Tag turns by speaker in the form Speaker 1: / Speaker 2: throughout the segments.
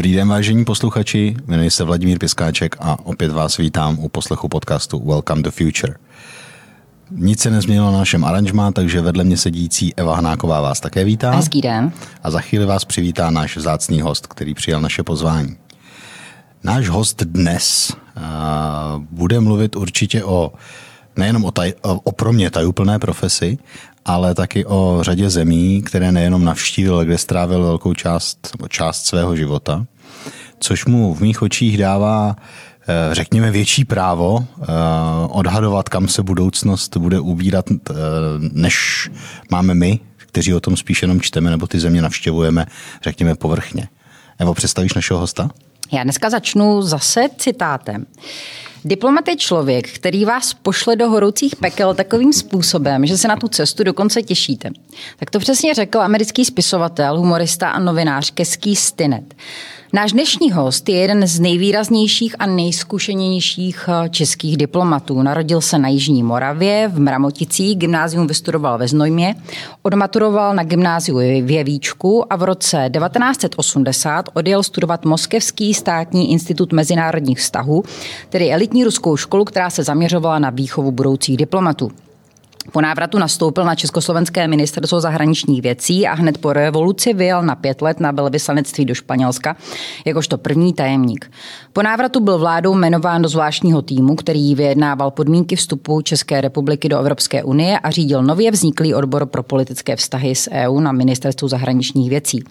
Speaker 1: Dobrý den, vážení posluchači, jmenuji se Vladimír Piskáček a opět vás vítám u poslechu podcastu Welcome to Future. Nic se nezměnilo na našem aranžmá, takže vedle mě sedící Eva Hnáková vás také vítá.
Speaker 2: Hezký den.
Speaker 1: A za chvíli vás přivítá náš vzácný host, který přijal naše pozvání. Náš host dnes uh, bude mluvit určitě o nejenom o, taj, o, o pro mě tajuplné profesi, ale taky o řadě zemí, které nejenom navštívil, kde strávil velkou část, část svého života, což mu v mých očích dává eh, řekněme, větší právo eh, odhadovat, kam se budoucnost bude ubírat, eh, než máme my, kteří o tom spíš jenom čteme, nebo ty země navštěvujeme, řekněme, povrchně. Evo, představíš našeho hosta?
Speaker 2: Já dneska začnu zase citátem. Diplomat je člověk, který vás pošle do horoucích pekel takovým způsobem, že se na tu cestu dokonce těšíte. Tak to přesně řekl americký spisovatel, humorista a novinář Keský Stinet. Náš dnešní host je jeden z nejvýraznějších a nejzkušenějších eh, českých diplomatů. Narodil se na Jižní Moravě v Mramoticích, gymnázium vystudoval ve Znojmě, odmaturoval na gymnáziu v Jevíčku a v roce 1980 odjel studovat Moskevský státní institut mezinárodních vztahů, tedy elitní ruskou školu, která se zaměřovala na výchovu budoucích diplomatů. Po návratu nastoupil na Československé ministerstvo zahraničních věcí a hned po revoluci vyjel na pět let na velvyslanectví do Španělska jakožto první tajemník. Po návratu byl vládou jmenován do zvláštního týmu, který vyjednával podmínky vstupu České republiky do Evropské unie a řídil nově vzniklý odbor pro politické vztahy s EU na ministerstvu zahraničních věcí.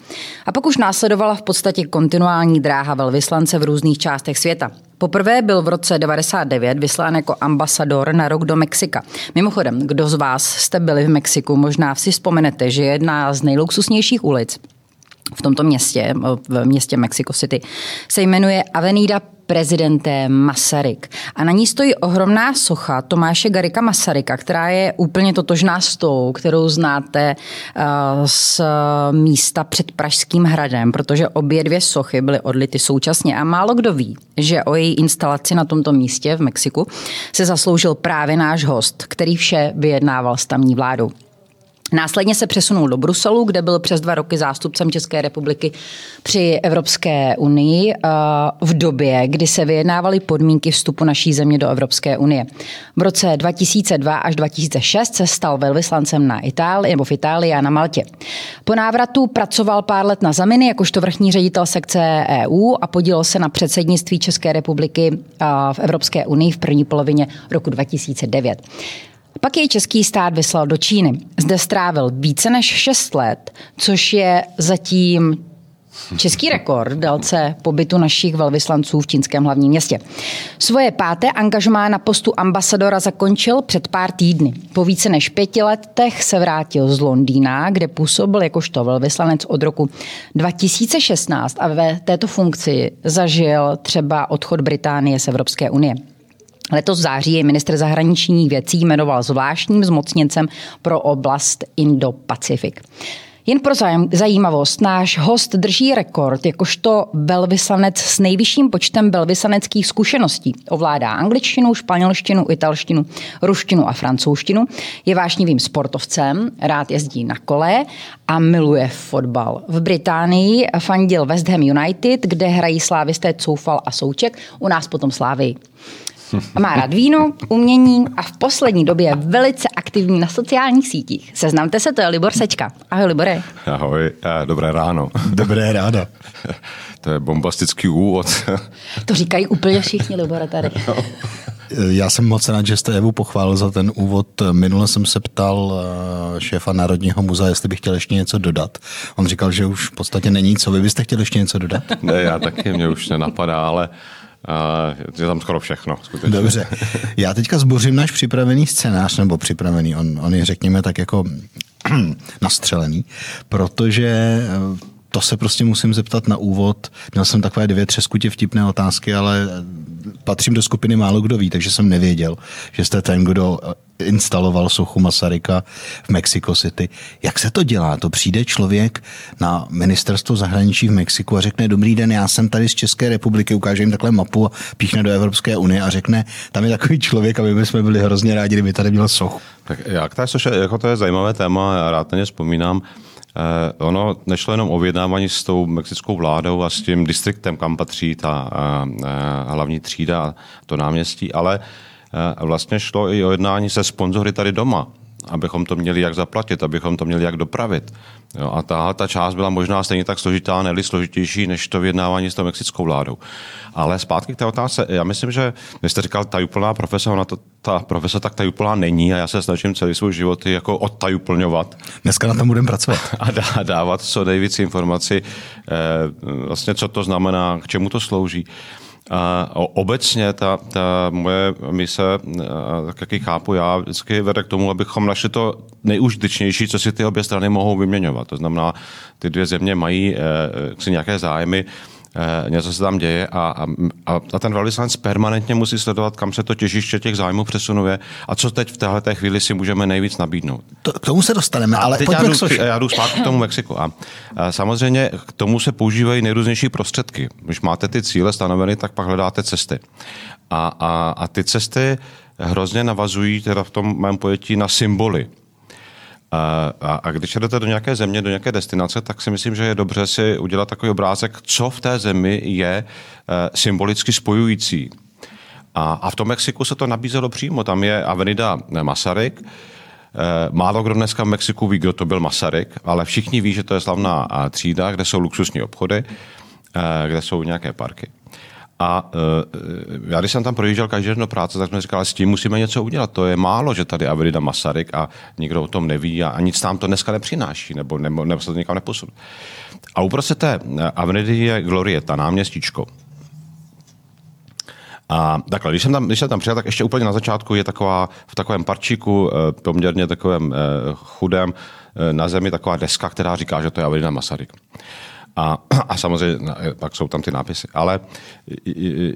Speaker 2: A pak už následovala v podstatě kontinuální dráha velvyslance v různých částech světa. Poprvé byl v roce 99 vyslán jako ambasador na rok do Mexika. Mimochodem, kdo z vás jste byli v Mexiku, možná si vzpomenete, že jedna z nejluxusnějších ulic v tomto městě, v městě Mexico City, se jmenuje Avenida prezidente Masaryk. A na ní stojí ohromná socha Tomáše Garika Masaryka, která je úplně totožná s tou, kterou znáte uh, z místa před Pražským hradem, protože obě dvě sochy byly odlity současně a málo kdo ví, že o její instalaci na tomto místě v Mexiku se zasloužil právě náš host, který vše vyjednával s tamní vládou. Následně se přesunul do Bruselu, kde byl přes dva roky zástupcem České republiky při Evropské unii eh, v době, kdy se vyjednávaly podmínky vstupu naší země do Evropské unie. V roce 2002 až 2006 se stal velvyslancem na Itálii nebo v Itálii a na Maltě. Po návratu pracoval pár let na Zaminy jakožto vrchní ředitel sekce EU a podílel se na předsednictví České republiky eh, v Evropské unii v první polovině roku 2009. Pak jej český stát vyslal do Číny. Zde strávil více než 6 let, což je zatím Český rekord v délce pobytu našich velvyslanců v čínském hlavním městě. Svoje páté angažmá na postu ambasadora zakončil před pár týdny. Po více než pěti letech se vrátil z Londýna, kde působil jakožto velvyslanec od roku 2016 a ve této funkci zažil třeba odchod Británie z Evropské unie. Letos v září je ministr zahraničních věcí jmenoval zvláštním zmocněncem pro oblast Indo-Pacifik. Jen pro zajímavost, náš host drží rekord jakožto velvyslanec s nejvyšším počtem velvyslaneckých zkušeností. Ovládá angličtinu, španělštinu, italštinu, ruštinu a francouzštinu. Je vášnivým sportovcem, rád jezdí na kole a miluje fotbal. V Británii fandil West Ham United, kde hrají slávisté Coufal a Souček, u nás potom Slávy. Má rád víno, umění a v poslední době je velice aktivní na sociálních sítích. Seznamte se, to je Libor Sečka. Ahoj, Libore.
Speaker 3: Ahoj, dobré ráno.
Speaker 1: Dobré ráno.
Speaker 3: to je bombastický úvod.
Speaker 2: to říkají úplně všichni, Libore, tady.
Speaker 1: Já jsem moc rád, že jste Evu pochválil za ten úvod. Minule jsem se ptal eh, šéfa Národního muzea, jestli bych chtěl ještě něco dodat. On říkal, že už v podstatě není co. Vy byste chtěli ještě něco dodat?
Speaker 3: Ne, já taky, mě už nenapadá, ale je tam skoro všechno. Skutečně.
Speaker 1: Dobře. Já teďka zbořím náš připravený scénář, nebo připravený, on, on je řekněme tak jako nastřelený, protože to se prostě musím zeptat na úvod. Měl jsem takové dvě třeskutě vtipné otázky, ale patřím do skupiny málo kdo ví, takže jsem nevěděl, že jste ten, kdo instaloval sochu Masaryka v Mexico City. Jak se to dělá? To přijde člověk na ministerstvo zahraničí v Mexiku a řekne, dobrý den, já jsem tady z České republiky, ukáže jim takhle mapu a píchne do Evropské unie a řekne, tam je takový člověk a my bychom byli hrozně rádi, kdyby tady měl sochu.
Speaker 3: Tak jak to je, jako to je zajímavé téma, já rád na ně vzpomínám. Eh, ono nešlo jenom o vyjednávání s tou mexickou vládou a s tím distriktem, kam patří ta eh, hlavní třída to náměstí, ale vlastně šlo i o jednání se sponzory tady doma abychom to měli jak zaplatit, abychom to měli jak dopravit. Jo, a tahle ta část byla možná stejně tak složitá, neli složitější, než to vyjednávání s tou mexickou vládou. Ale zpátky k té otázce, já myslím, že vy jste říkal tajuplná profese, ona to, ta profese tak tajuplná není a já se snažím celý svůj život jako odtajuplňovat.
Speaker 1: Dneska na tom budeme pracovat.
Speaker 3: A dá, dávat co nejvíc informaci, eh, vlastně co to znamená, k čemu to slouží. A obecně ta, ta moje mise, tak jak ji chápu já, vždycky vede k tomu, abychom našli to nejužitečnější, co si ty obě strany mohou vyměňovat. To znamená, ty dvě země mají eh, nějaké zájmy, něco se tam děje a, a, a ten velvyslanec permanentně musí sledovat, kam se to těžiště těch zájmů přesunuje a co teď v této chvíli si můžeme nejvíc nabídnout.
Speaker 1: To, k tomu se dostaneme, ale teď
Speaker 3: já jdu, já jdu zpátky k tomu Mexiku. A, a samozřejmě k tomu se používají nejrůznější prostředky. Když máte ty cíle stanoveny, tak pak hledáte cesty. A, a, a ty cesty hrozně navazují teda v tom mém pojetí na symboly. A, a, když jdete do nějaké země, do nějaké destinace, tak si myslím, že je dobře si udělat takový obrázek, co v té zemi je e, symbolicky spojující. A, a v tom Mexiku se to nabízelo přímo. Tam je Avenida Masaryk, e, Málo kdo dneska v Mexiku ví, kdo to byl Masaryk, ale všichni ví, že to je slavná třída, kde jsou luxusní obchody, e, kde jsou nějaké parky. A uh, já, když jsem tam projížděl každý den do práce, tak jsme říkali, s tím musíme něco udělat. To je málo, že tady Avenida Masaryk a nikdo o tom neví a, a nic nám to dneska nepřináší, nebo, nebo, nebo se to někam neposune. A uprostřed té Avenidy je Glorieta, náměstíčko. A takhle, když jsem tam, když jsem tam přijel, tak ještě úplně na začátku je taková v takovém parčíku, eh, poměrně takovém chudém, na zemi taková deska, která říká, že to je Avenida Masaryk. A, a samozřejmě pak jsou tam ty nápisy. Ale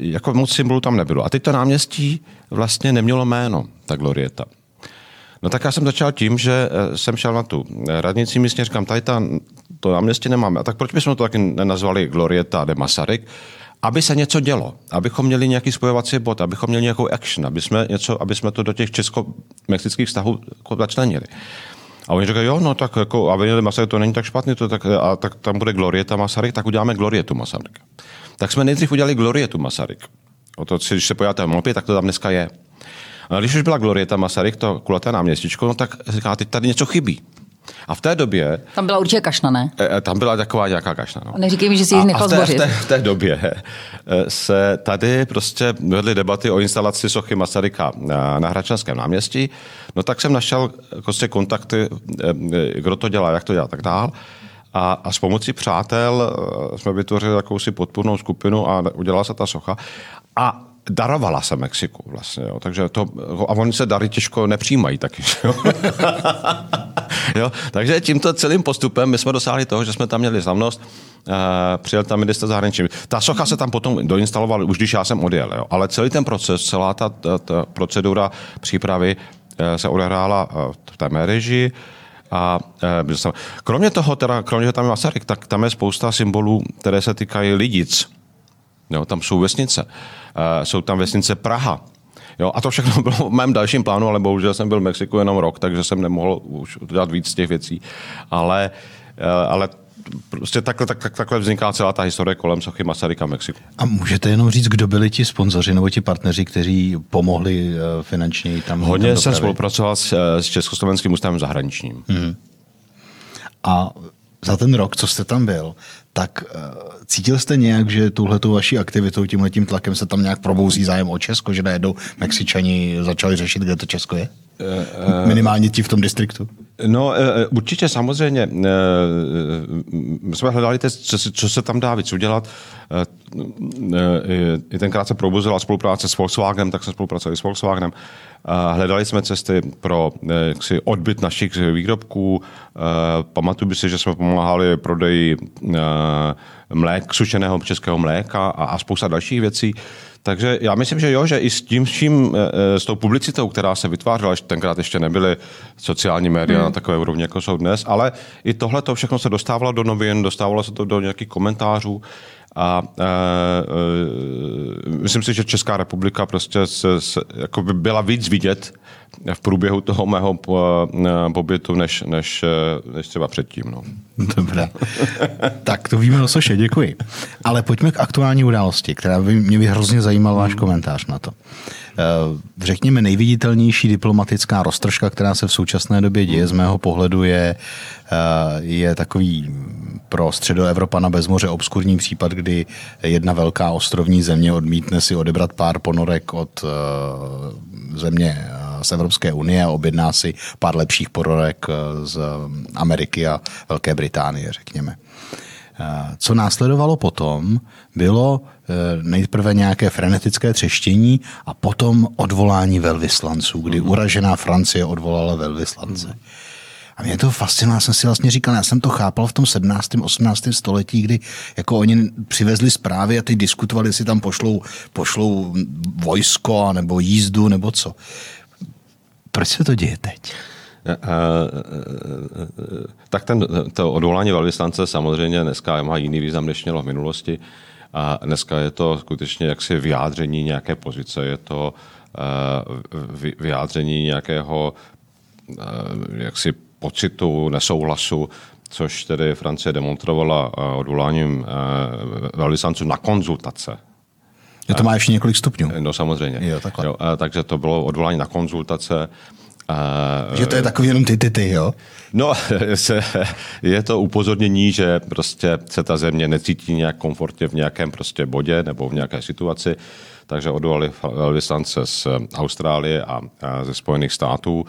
Speaker 3: jako moc symbolů tam nebylo. A teď to náměstí vlastně nemělo jméno, ta Glorieta. No tak já jsem začal tím, že eh, jsem šel na tu radnici místně, říkám, tady ta, to náměstí nemáme. A tak proč bychom to taky nenazvali Glorieta de Masaryk? Aby se něco dělo, abychom měli nějaký spojovací bod, abychom měli nějakou action, aby jsme, něco, aby jsme to do těch česko-mexických vztahů jako začlenili. A oni říkají, jo, no tak jako Avenida Masaryk to není tak špatný, to tak, a tak tam bude Glorieta Masaryk, tak uděláme Glorietu Masaryk. Tak jsme nejdřív udělali Glorietu Masaryk. O to, když se pojáte v mapě, tak to tam dneska je. A když už byla Glorieta Masaryk, to kulaté náměstíčko, no tak říká, teď tady něco chybí. A v té době...
Speaker 2: Tam byla určitě kašna, ne?
Speaker 3: E, e, tam byla taková nějaká kašna. No.
Speaker 2: Neříkej mi, že si ji nechal zbořit.
Speaker 3: V té, v té době e, se tady prostě vedly debaty o instalaci sochy Masaryka na, na Hračanském náměstí. No tak jsem našel prostě kontakty, kdo to dělá, jak to dělá, tak dál. A, a s pomocí přátel jsme vytvořili jakousi podpůrnou skupinu a udělala se ta socha. A darovala se Mexiku vlastně, jo. takže to, a oni se dary těžko nepřijímají taky, jo. jo. Takže tímto celým postupem my jsme dosáhli toho, že jsme tam měli slavnost, uh, přijel tam minister zahraničí. Ta socha se tam potom doinstalovala, už když já jsem odjel, jo. ale celý ten proces, celá ta, ta, ta procedura přípravy uh, se odehrála uh, v té mé režii, a kromě toho, teda, kromě toho tam je Masaryk, tak tam je spousta symbolů, které se týkají lidic. Jo, tam jsou vesnice. Uh, jsou tam vesnice Praha. Jo, a to všechno bylo v mém dalším plánu, ale bohužel jsem byl v Mexiku jenom rok, takže jsem nemohl už dělat víc z těch věcí. Ale, uh, ale prostě takhle, tak, tak, takhle vzniká celá ta historie kolem sochy Masaryka Mexiku.
Speaker 1: A můžete jenom říct, kdo byli ti sponzoři nebo ti partneři, kteří pomohli uh, finančně tam?
Speaker 3: Hodně tam jsem spolupracoval s, s Československým ústavem zahraničním. Hmm.
Speaker 1: A za ten rok, co jste tam byl, tak uh, cítil jste nějak, že tuhletou vaší aktivitou, tímhletím tlakem se tam nějak probouzí zájem o Česko, že najednou Mexičani začali řešit, kde to Česko je? Uh, Minimálně ti v tom distriktu?
Speaker 3: No, určitě samozřejmě. My jsme hledali, co se tam dá víc udělat. I tenkrát se probuzila spolupráce s Volkswagenem, tak jsme spolupracovali s Volkswagenem. Hledali jsme cesty pro jaksi, odbyt našich výrobků. Pamatuju si, že jsme pomáhali prodeji mlék, sušeného českého mléka a, a spousta dalších věcí. Takže já myslím, že jo, že i s tím, eh, eh, s tou publicitou, která se vytvářela, tenkrát ještě nebyly sociální média hmm. na takové úrovni, jako jsou dnes, ale i tohle to všechno se dostávalo do novin, dostávalo se to do nějakých komentářů a e, e, myslím si, že Česká republika prostě se, se, jako by byla víc vidět v průběhu toho mého pobytu, než, než, než třeba předtím. No.
Speaker 1: Dobrá. tak to víme o Soše, děkuji. Ale pojďme k aktuální události, která by mě by hrozně zajímal váš komentář na to. Eh, řekněme, nejviditelnější diplomatická roztržka, která se v současné době děje z mého pohledu, je, eh, je takový pro středoevropana bez moře obskurní případ, kdy jedna velká ostrovní země odmítne si odebrat pár ponorek od eh, země z Evropské unie a objedná si pár lepších ponorek z Ameriky a Velké Británie, řekněme. Co následovalo potom, bylo Eh, nejprve nějaké frenetické třeštění a potom odvolání velvyslanců, kdy mm. uražená Francie odvolala velvyslance. A mě to fascinovalo, jsem si vlastně říkal, já jsem to chápal v tom 17. 18. století, kdy jako oni přivezli zprávy a ty diskutovali, jestli tam pošlou, pošlou vojsko nebo jízdu nebo co. Proč se to děje teď? Eh,
Speaker 3: tak ten, to odvolání velvyslance samozřejmě dneska má jiný význam, než mělo v minulosti. A dneska je to skutečně jaksi vyjádření nějaké pozice, je to vyjádření nějakého jaksi pocitu, nesouhlasu, což tedy Francie demonstrovala odvoláním velvyslanců na konzultace.
Speaker 1: Je to má ještě několik stupňů.
Speaker 3: No samozřejmě. Jo, takhle. Jo, takže to bylo odvolání na konzultace.
Speaker 1: Uh, že to je takový jenom ty, ty, ty, jo?
Speaker 3: No, se, je to upozornění, že prostě se ta země necítí nějak komfortně v nějakém prostě bodě nebo v nějaké situaci, takže odvolali velvyslance z Austrálie a, a ze Spojených států,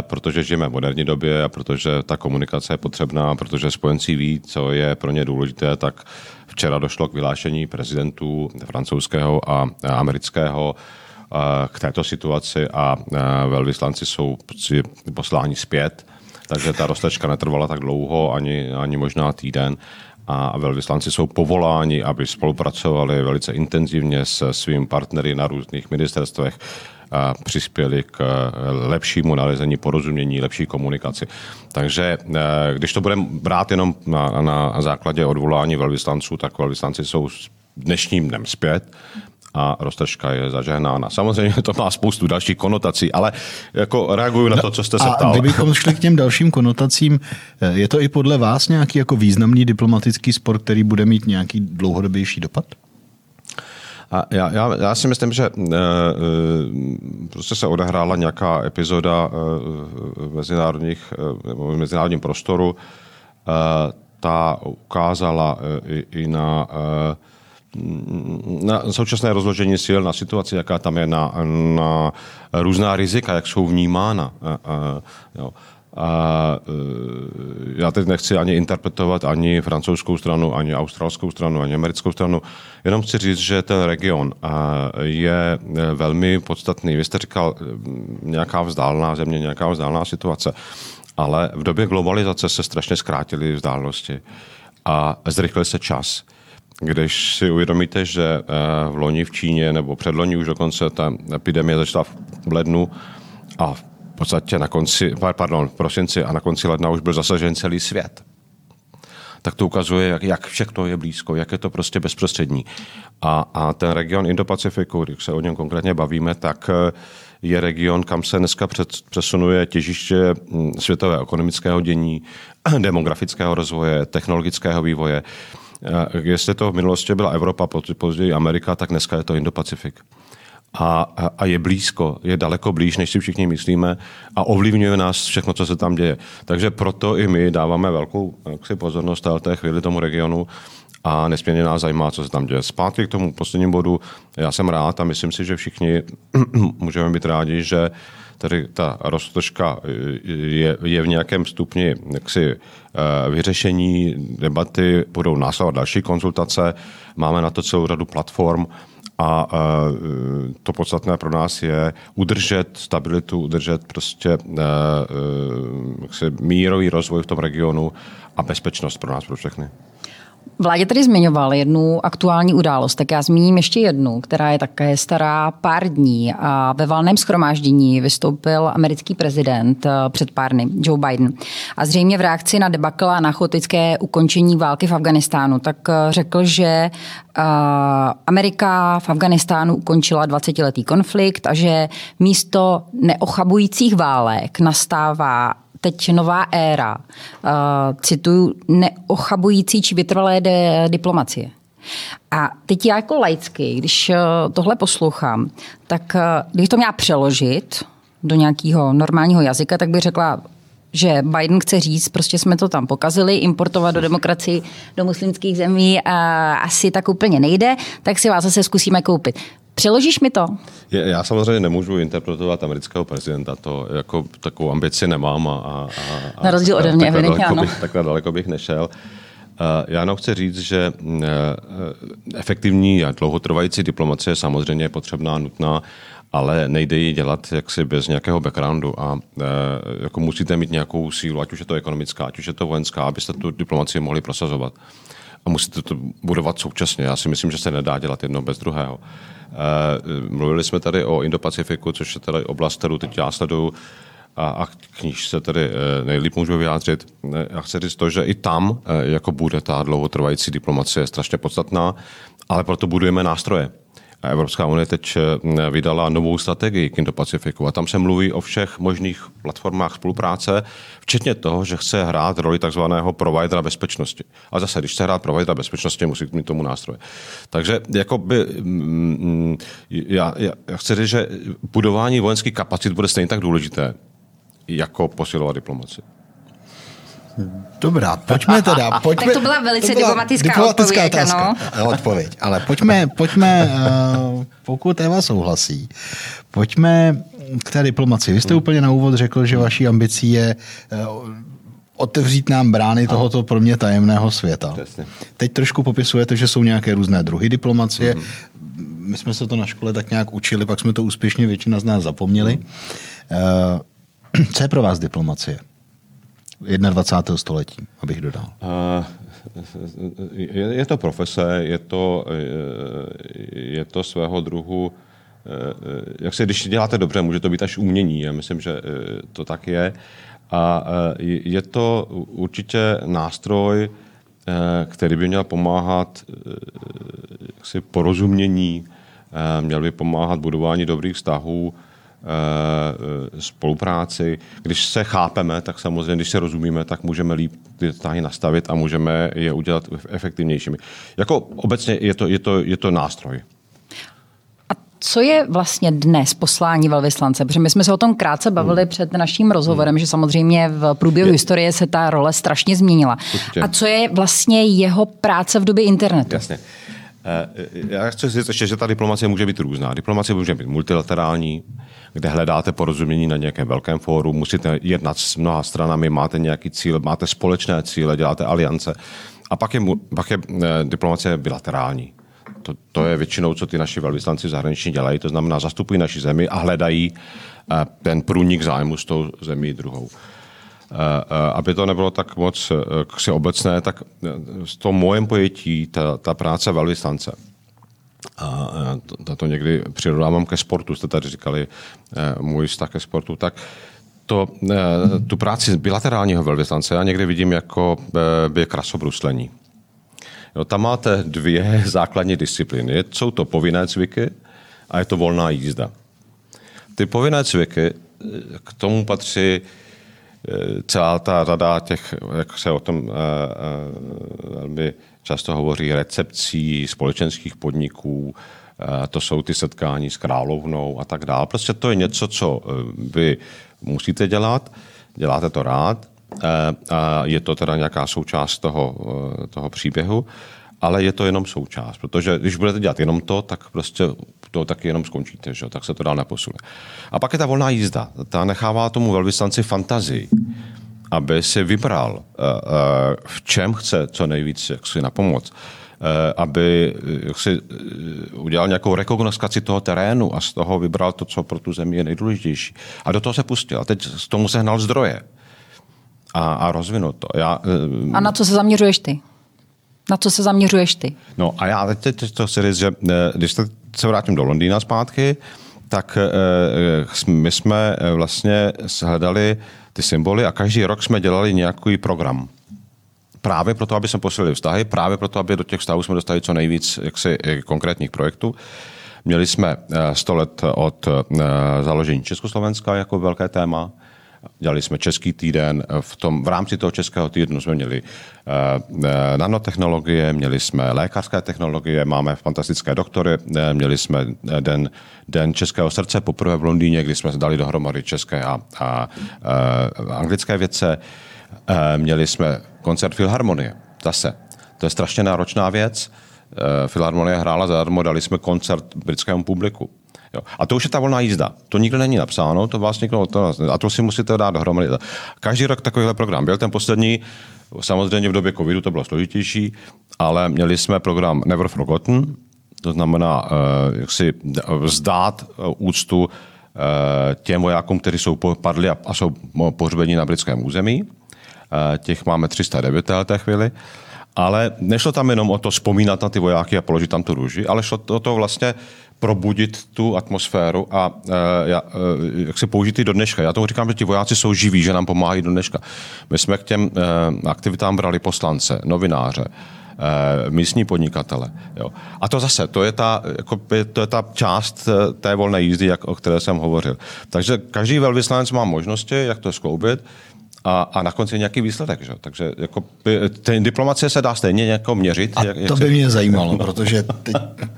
Speaker 3: protože žijeme v moderní době a protože ta komunikace je potřebná, protože spojenci ví, co je pro ně důležité, tak včera došlo k vylášení prezidentů francouzského a amerického k této situaci a velvyslanci jsou posláni zpět, takže ta roztečka netrvala tak dlouho, ani, ani možná týden. A velvyslanci jsou povoláni, aby spolupracovali velice intenzivně se svými partnery na různých ministerstvech, přispěli k lepšímu nalezení porozumění, lepší komunikaci. Takže e, když to budeme brát jenom na, na základě odvolání velvyslanců, tak velvyslanci jsou dnešním dnem zpět a roztržka je zažehnána. Samozřejmě to má spoustu dalších konotací, ale jako reaguju na to, co jste se
Speaker 1: a
Speaker 3: ptal.
Speaker 1: kdybychom šli k těm dalším konotacím, je to i podle vás nějaký jako významný diplomatický spor, který bude mít nějaký dlouhodobější dopad?
Speaker 3: A já, já, já si myslím, že e, prostě se odehrála nějaká epizoda e, mezinárodních, e, v mezinárodním prostoru. E, ta ukázala e, i, na e, na současné rozložení sil, na situaci, jaká tam je, na, na různá rizika, jak jsou vnímána. Jo. A e, já teď nechci ani interpretovat ani francouzskou stranu, ani australskou stranu, ani americkou stranu. Jenom chci říct, že ten region je velmi podstatný. Vy jste říkal e, nějaká vzdálená země, nějaká vzdálená situace, ale v době globalizace se strašně zkrátily vzdálenosti a zrychlil se čas. Když si uvědomíte, že v loni v Číně nebo předloni už dokonce ta epidemie začala v lednu a v podstatě na konci, pardon, v prosinci a na konci ledna už byl zasažen celý svět tak to ukazuje, jak, jak všechno je blízko, jak je to prostě bezprostřední. A, a ten region Indo-Pacifiku, když se o něm konkrétně bavíme, tak eh, je region, kam se dneska přesunuje těžiště hm, světového ekonomického dění, demografického rozvoje, technologického vývoje. Jestli to v minulosti byla Evropa, později Amerika, tak dneska je to Indo-Pacifik. A, a, je blízko, je daleko blíž, než si všichni myslíme a ovlivňuje nás všechno, co se tam děje. Takže proto i my dáváme velkou jaksi, pozornost té chvíli tomu regionu a nesmírně nás zajímá, co se tam děje. Zpátky k tomu poslednímu bodu, já jsem rád a myslím si, že všichni můžeme být rádi, že tady ta roztržka je, je v nějakém stupni jaksi, eh, vyřešení debaty, budou následovat další konzultace, máme na to celou řadu platform a eh, to podstatné pro nás je udržet stabilitu, udržet prostě eh, jaksi, mírový rozvoj v tom regionu a bezpečnost pro nás, pro všechny.
Speaker 2: Vládě tady zmiňoval jednu aktuální událost, tak já zmíním ještě jednu, která je také stará pár dní. A ve valném schromáždění vystoupil americký prezident eh, před pár dny, Joe Biden. A zřejmě v reakci na debakl a na chaotické ukončení války v Afganistánu, tak eh, řekl, že eh, Amerika v Afganistánu ukončila 20-letý konflikt a že místo neochabujících válek nastává teď nová éra, uh, cituju, neochabující či vytrvalé de- diplomacie. A teď já jako laicky, když uh, tohle poslouchám, tak uh, když to měla přeložit do nějakého normálního jazyka, tak bych řekla, že Biden chce říct, prostě jsme to tam pokazili, importovat do demokracii do muslimských zemí a asi tak úplně nejde, tak si vás zase zkusíme koupit. Přeložíš mi to?
Speaker 3: Já samozřejmě nemůžu interpretovat amerického prezidenta, to jako takovou ambici nemám. A, a,
Speaker 2: a Na rozdíl ode mě,
Speaker 3: takhle, daleko bych, takhle daleko bych nešel. Já jenom chci říct, že mm, e, efektivní a dlouhotrvající diplomacie je samozřejmě potřebná, nutná, ale nejde ji dělat jaksi bez nějakého backgroundu a e, jako musíte mít nějakou sílu, ať už je to ekonomická, ať už je to vojenská, abyste tu diplomacii mohli prosazovat. A musíte to budovat současně. Já si myslím, že se nedá dělat jedno bez druhého. Eh, mluvili jsme tady o Indo-Pacifiku, což je tady oblast, kterou teď já sleduju a, a k níž se tady eh, nejlíp můžu vyjádřit. Eh, já chci říct to, že i tam jako bude ta dlouhotrvající diplomacie strašně podstatná, ale proto budujeme nástroje. Evropská unie teď eh, vydala novou strategii k Indo-Pacifiku a tam se mluví o všech možných platformách spolupráce, včetně toho, že chce hrát roli takzvaného providera bezpečnosti. A zase, když chce hrát providera bezpečnosti, musí mít tomu nástroje. Takže jakoby, mm, mm, já, já, chci říct, že budování vojenských kapacit bude stejně tak důležité, jako posilovat diplomaci.
Speaker 1: Dobrá, pojďme teda. Pojďme,
Speaker 2: tak to byla velice to byla diplomatická, diplomatická odpověď, otázka,
Speaker 1: ano. odpověď. Ale pojďme, pojďme uh, pokud Eva souhlasí, pojďme k té diplomaci. Vy jste úplně na úvod řekl, že vaší ambicí je uh, otevřít nám brány tohoto pro mě tajemného světa. Přesně. Teď trošku popisujete, že jsou nějaké různé druhy diplomacie. Mm-hmm. My jsme se to na škole tak nějak učili, pak jsme to úspěšně většina z nás zapomněli. Mm. Uh, co je pro vás diplomacie? 21. století, abych dodal?
Speaker 3: Je, je to profese, je to, je to svého druhu, jak se, když děláte dobře, může to být až umění. Já myslím, že to tak je. A je to určitě nástroj, který by měl pomáhat jaksi porozumění, měl by pomáhat budování dobrých vztahů, Eh, spolupráci. Když se chápeme, tak samozřejmě, když se rozumíme, tak můžeme líp ty vztahy nastavit a můžeme je udělat efektivnějšími. Jako obecně je to, je to, je to nástroj.
Speaker 2: A co je vlastně dnes poslání velvyslance? Protože my jsme se o tom krátce bavili hmm. před naším rozhovorem, hmm. že samozřejmě v průběhu je. historie se ta role strašně změnila. Určitě. A co je vlastně jeho práce v době internetu?
Speaker 3: Jasně. Eh, já chci říct ještě, že ta diplomacie může být různá. Diplomacie může být multilaterální, kde hledáte porozumění na nějakém velkém fóru, musíte jednat s mnoha stranami, máte nějaký cíl, máte společné cíle, děláte aliance. A pak je, pak je eh, diplomacie bilaterální. To, to je většinou, co ty naši velvyslanci v zahraničí dělají, to znamená, zastupují naši zemi a hledají eh, ten průnik zájmu s tou zemí druhou. Aby to nebylo tak moc si obecné, tak v tom mojem pojetí ta, ta práce velvyslance a to, to někdy přirovnávám ke sportu, jste tady říkali můj vztah ke sportu, tak to, tu práci bilaterálního velvyslance já někdy vidím jako by krasobruslení. Jo, tam máte dvě základní disciplíny. Jsou to povinné cviky a je to volná jízda. Ty povinné cviky, k tomu patří celá ta rada těch, jak se o tom velmi často hovoří recepcí společenských podniků, eh, to jsou ty setkání s královnou a tak dále. Prostě to je něco, co eh, vy musíte dělat, děláte to rád, eh, a je to teda nějaká součást toho, toho příběhu, ale je to jenom součást, protože když budete dělat jenom to, tak prostě to taky jenom skončíte, že? tak se to dál neposune. A pak je ta volná jízda. Ta nechává tomu velvyslanci fantazii aby si vybral, eh, eh, v čem chce co nejvíc jak si na pomoc, eh, aby jak si udělal nějakou rekognoskaci toho terénu a z toho vybral to, co pro tu zemi je nejdůležitější. A do toho se pustil. A teď z tomu se hnal zdroje a, a rozvinul to. Já,
Speaker 2: a na co se zaměřuješ ty? Na co se zaměřuješ ty?
Speaker 3: No a já teď, teď to chci říct, že když se vrátím do Londýna zpátky, tak my jsme vlastně hledali ty symboly a každý rok jsme dělali nějaký program právě proto, aby jsme posílili vztahy, právě proto, aby do těch vztahů jsme dostali co nejvíc jaksi, konkrétních projektů. Měli jsme 100 let od založení Československa jako velké téma. Dělali jsme Český týden. V, tom, v rámci toho Českého týdnu jsme měli uh, nanotechnologie, měli jsme lékařské technologie, máme fantastické doktory, měli jsme den, den Českého srdce poprvé v Londýně, kdy jsme dali dohromady české a, a, a anglické vědce. Uh, měli jsme koncert Filharmonie. Zase. To je strašně náročná věc. Filharmonie hrála zadarmo, dali jsme koncert britskému publiku. Jo. A to už je ta volná jízda. To nikde není napsáno, to vás někdo to, a to si musíte dát dohromady. Každý rok takovýhle program byl. Ten poslední, samozřejmě v době covidu to bylo složitější, ale měli jsme program Never Forgotten, to znamená, uh, jak si vzdát uh, úctu těm vojákům, kteří jsou padli a, jsou pohřbeni na britském území. Těch máme 309 v té chvíli. Ale nešlo tam jenom o to vzpomínat na ty vojáky a položit tam tu růži, ale šlo o to vlastně probudit tu atmosféru a uh, já, uh, jak se použít i do dneška. Já tomu říkám, že ti vojáci jsou živí, že nám pomáhají do dneška. My jsme k těm uh, aktivitám brali poslance, novináře, místní podnikatele. Jo. A to zase, to je, ta, jako, to je ta část té volné jízdy, jak, o které jsem hovořil. Takže každý velvyslanec má možnosti, jak to skloubit a, a na konci nějaký výsledek. Že? Takže jako, ten diplomacie se dá stejně nějak měřit.
Speaker 1: A
Speaker 3: jak,
Speaker 1: to by
Speaker 3: se...
Speaker 1: mě zajímalo, protože teď,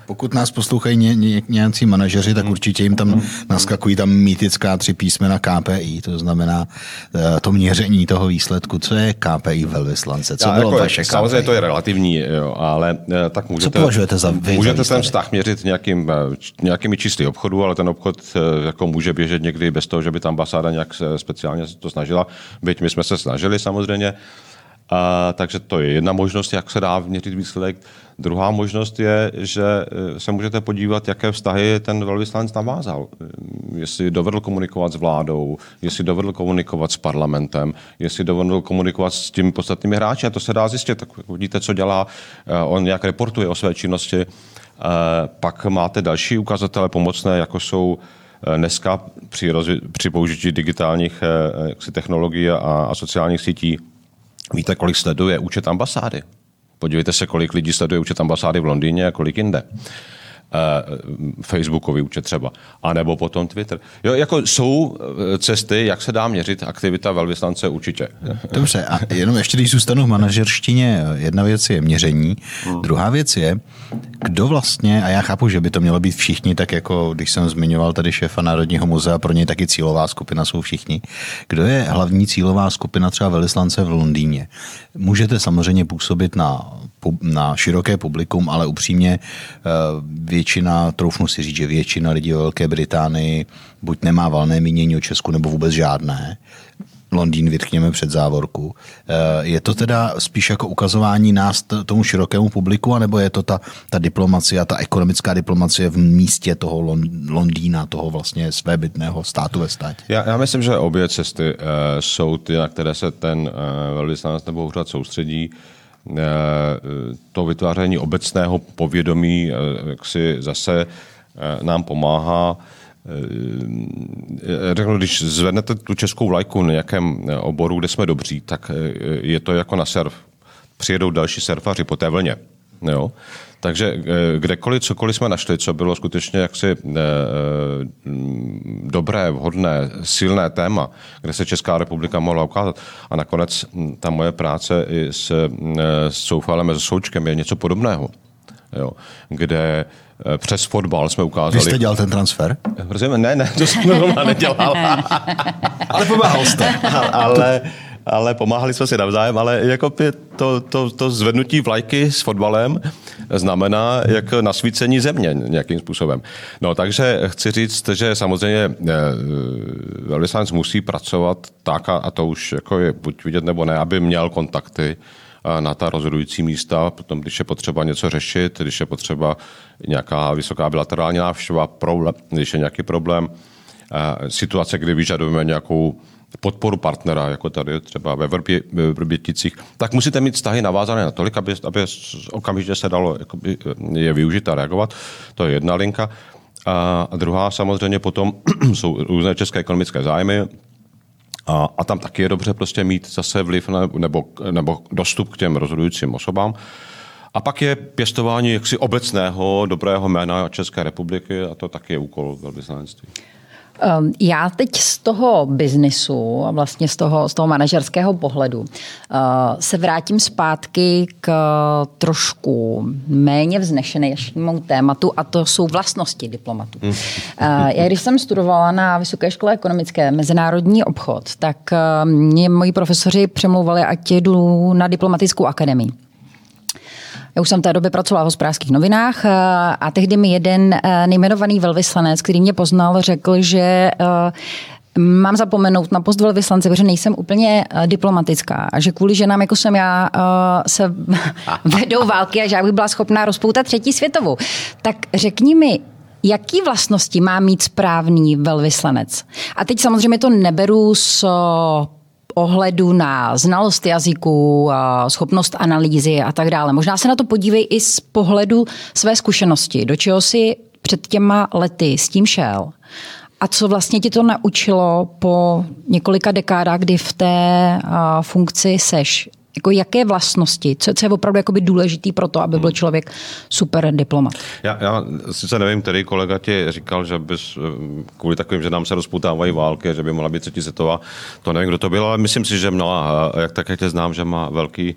Speaker 1: pokud nás poslouchají ně, ně, nějací manažeři, tak určitě jim tam naskakují tam mýtická tři písmena KPI, to znamená eh, to měření toho výsledku. Co je KPI velvyslance? Co Já, bylo
Speaker 3: jako,
Speaker 1: vaše KPI?
Speaker 3: Samozřejmě to je relativní, jo, ale eh, tak můžete...
Speaker 1: Co považujete za vy,
Speaker 3: Můžete ten vztah měřit nějakým, eh, nějakými čísly obchodu, ale ten obchod jako může běžet někdy bez toho, že by ta ambasáda nějak speciálně to snažila byť my jsme se snažili samozřejmě. A, takže to je jedna možnost, jak se dá měřit výsledek. Druhá možnost je, že e, se můžete podívat, jaké vztahy ten velvyslanec navázal. Jestli dovedl komunikovat s vládou, jestli dovedl komunikovat s parlamentem, jestli dovedl komunikovat s těmi podstatnými hráči. A to se dá zjistit. Tak vidíte, co dělá. E, on nějak reportuje o své činnosti. Pak máte další ukazatele pomocné, jako jsou Eh, dneska při, rozvi- při použití digitálních eh, technologií a, a sociálních sítí víte, kolik sleduje účet ambasády. Podívejte se, kolik lidí sleduje účet ambasády v Londýně a kolik jinde. Uh, Facebookový účet třeba, a nebo potom Twitter. Jo, jako jsou cesty, jak se dá měřit aktivita velvyslance určitě.
Speaker 1: Dobře, a jenom ještě, když zůstanu v manažerštině, jedna věc je měření, hmm. druhá věc je, kdo vlastně, a já chápu, že by to mělo být všichni, tak jako když jsem zmiňoval tady šéfa Národního muzea, pro něj taky cílová skupina jsou všichni. Kdo je hlavní cílová skupina třeba velislance v Londýně? Můžete samozřejmě působit na, na široké publikum, ale upřímně eh, většina, troufnu si říct, že většina lidí ve Velké Británii buď nemá valné mínění o Česku, nebo vůbec žádné. Londýn vytkněme před závorku. Eh, je to teda spíš jako ukazování nás tomu širokému publiku, anebo je to ta, ta diplomacie, ta ekonomická diplomacie v místě toho Londýna, toho vlastně svébytného státu ve státě?
Speaker 3: Já, já myslím, že obě cesty uh, jsou ty, na které se ten uh, velvyslanec nebo úřad soustředí to vytváření obecného povědomí jak si zase nám pomáhá Eh, řeknu, když zvednete tu českou vlajku na nějakém eh, oboru, kde jsme dobří, tak eh, je to jako na surf. Přijedou další surfaři po té vlně. Jo? Takže kdekoliv, cokoliv jsme našli, co bylo skutečně jaksi dobré, vhodné, silné téma, kde se Česká republika mohla ukázat. A nakonec hm, ta moje práce i s, s Soufalem a s Součkem je něco podobného. Jo? Kde Eh, přes fotbal jsme ukázali.
Speaker 1: Vy jste dělal ten transfer?
Speaker 3: Ne, ne, to jsem to nedělal.
Speaker 1: ale pomáhal jste.
Speaker 3: ale, ale pomáhali jsme si navzájem, ale jako to, to, to zvednutí vlajky s fotbalem znamená jak nasvícení země nějakým způsobem. No takže chci říct, že samozřejmě eh, velvyslanec musí pracovat tak, a to už jako je buď vidět nebo ne, aby měl kontakty na ta rozhodující místa, potom když je potřeba něco řešit, když je potřeba nějaká vysoká bilaterální návštěva, problém, když je nějaký problém, situace, kdy vyžadujeme nějakou podporu partnera, jako tady třeba ve, Vrbě, ve Vrběticích, tak musíte mít vztahy navázané natolik, aby, aby okamžitě se dalo jakoby, je využít a reagovat. To je jedna linka. A druhá samozřejmě potom jsou různé české ekonomické zájmy, a, a tam taky je dobře prostě mít zase vliv na, nebo, nebo dostup k těm rozhodujícím osobám. A pak je pěstování jaksi obecného dobrého jména České republiky a to taky je úkol velvyslanectví.
Speaker 2: Ehm, já teď z toho biznisu a vlastně z toho, z toho manažerského pohledu eh, se vrátím zpátky k trošku méně vznešenému tématu a to jsou vlastnosti diplomatů. Hmm. Eh, já když jsem studovala na Vysoké škole ekonomické mezinárodní obchod, tak eh, mě moji profesoři přemlouvali, ať jdu na diplomatickou akademii. Já už jsem v té době pracovala v hospodářských novinách eh, a tehdy mi jeden eh, nejmenovaný velvyslanec, který mě poznal, řekl, že eh, mám zapomenout na post velvyslance, protože nejsem úplně diplomatická a že kvůli ženám, jako jsem já, se vedou války a že já bych byla schopná rozpoutat třetí světovou. Tak řekni mi, Jaký vlastnosti má mít správný velvyslanec? A teď samozřejmě to neberu s ohledu na znalost jazyku, schopnost analýzy a tak dále. Možná se na to podívej i z pohledu své zkušenosti, do čeho si před těma lety s tím šel. A co vlastně ti to naučilo po několika dekádách, kdy v té funkci seš? Jako jaké vlastnosti, co, co je opravdu jakoby důležitý pro to, aby byl člověk super diplomat?
Speaker 3: Já, já sice nevím, který kolega ti říkal, že bys kvůli takovým, že nám se rozputávají války, že by mohla být třetí světová, to nevím, kdo to byl, ale myslím si, že jak tak, jak tě znám, že má velký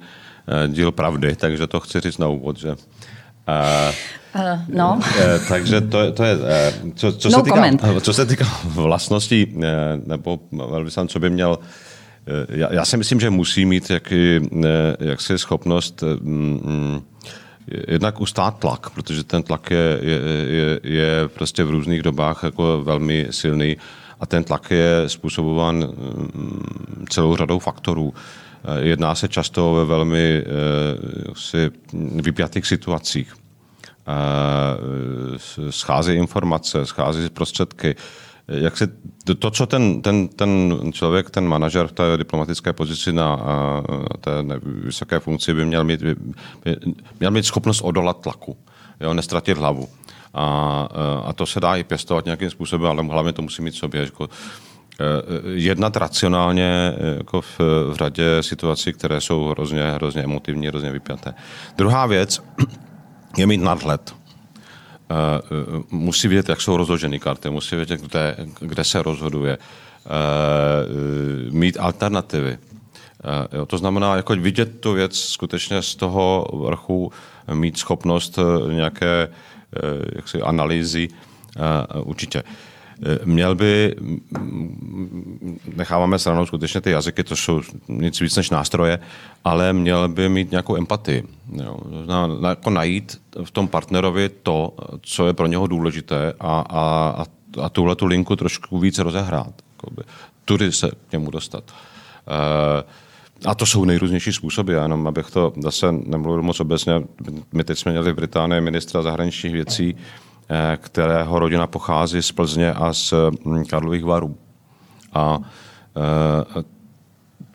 Speaker 3: eh, díl pravdy, takže to chci říct na úvod, že
Speaker 2: Uh, no.
Speaker 3: Takže to, to je, co, co, no se týká, co se týká vlastností, nebo velvyslanec, co by měl Eh, já, já si myslím, že musí mít jaký, jaksi schopnost mm, mm, jednak ustát tlak, protože ten tlak je, je, je, prostě v různých dobách jako velmi silný a ten tlak je způsobován mm, celou řadou faktorů. Eh, jedná se často ve velmi si vypjatých situacích. Schází informace, schází prostředky, jak se, to, co ten, ten, ten člověk, ten manažer v té diplomatické pozici na té vysoké funkci by měl mít, by, měl mít schopnost odolat tlaku, jo, nestratit hlavu. A, a to se dá i pěstovat nějakým způsobem, ale hlavně to musí mít sobě. Jako, e, jednat racionálně jako v, v řadě situací, které jsou hrozně, hrozně emotivní, hrozně vypjaté. Druhá věc je mít nadhled Eh, eh, musí vědět, jak jsou rozloženy karty, musí vědět, kde, kde se rozhoduje, eh, mít alternativy. Jo, to znamená, jako vidět tu věc skutečně z toho vrchu, mít schopnost nějaké jaksi, analýzy, určitě. Měl by, necháváme stranou skutečně ty jazyky, to jsou nic víc než nástroje, ale měl by mít nějakou empatii. Jo. Na, jako najít v tom partnerovi to, co je pro něho důležité a, a, a tuhle tu linku trošku více rozehrát. Jakoby. Tudy se k němu dostat. Uh, a to jsou nejrůznější způsoby, já jenom abych to zase nemluvil moc obecně. My teď jsme měli v Británii ministra zahraničních věcí, Eh, kterého rodina pochází z Plzně a z hm, Karlových varů. A eh,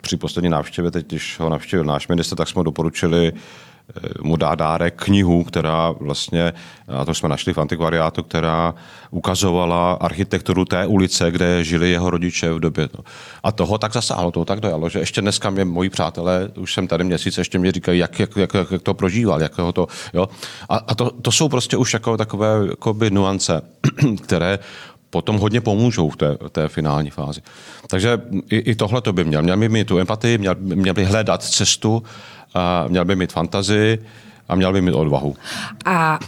Speaker 3: při poslední návštěvě, teď když ho navštívil náš minister, tak jsme doporučili Eh, mu dá dárek knihu, která vlastně, a to jsme našli v antikvariátu, která ukazovala architekturu té ulice, kde žili jeho rodiče v době. A toho tak zasáhlo, toho tak dojalo, že ještě dneska mě moji přátelé, už jsem tady měsíc, ještě mě říkají, jak, jak, jak, jak to prožíval, jak ho to, jo. A, a to, to, jsou prostě už jako takové jakoby nuance, které potom hodně pomůžou v té, té finální fázi. Takže i, i tohle to by měl. Měl by mít tu empatii, měl, měl by hledat cestu, a měl by mít fantazii a měl by mít odvahu.
Speaker 2: A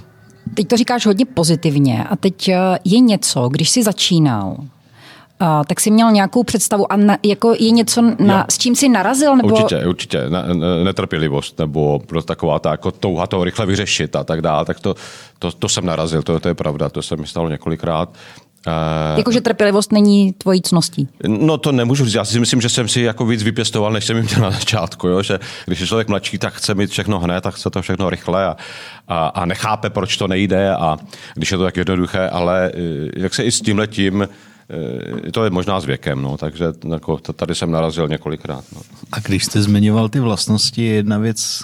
Speaker 2: teď to říkáš hodně pozitivně a teď eh, je něco, když jsi začínal, Uh, tak jsi měl nějakou představu a na, jako je něco, na, s čím jsi narazil? Nebo...
Speaker 3: Určitě, určitě. Na, netrpělivost nebo prostě taková ta jako touha to rychle vyřešit a tak dále. Tak to, to, to jsem narazil, to, to je pravda, to se mi stalo několikrát.
Speaker 2: Uh, Jakože trpělivost není tvojí cností.
Speaker 3: No to nemůžu říct. Já si myslím, že jsem si jako víc vypěstoval, než jsem měl na začátku. Jo? Že když je člověk mladší, tak chce mít všechno hned, tak chce to všechno rychle a, a, a nechápe, proč to nejde. A když je to tak jednoduché, ale eh, jak se i s tím letím, e, to je možná s věkem, no, takže jako, tady jsem narazil několikrát. No.
Speaker 1: A když jste zmiňoval ty vlastnosti, jedna věc,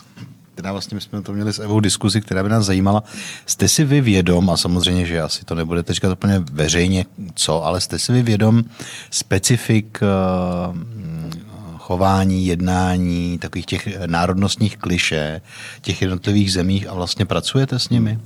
Speaker 1: která vlastně my jsme to měli s Evou diskuzi, která by nás zajímala. Jste si vy vědom, a samozřejmě, že asi to nebudete říkat úplně veřejně co, ale jste si vy vědom specifik uh, chování, jednání, takových těch národnostních kliše, těch jednotlivých zemích a vlastně pracujete s nimi?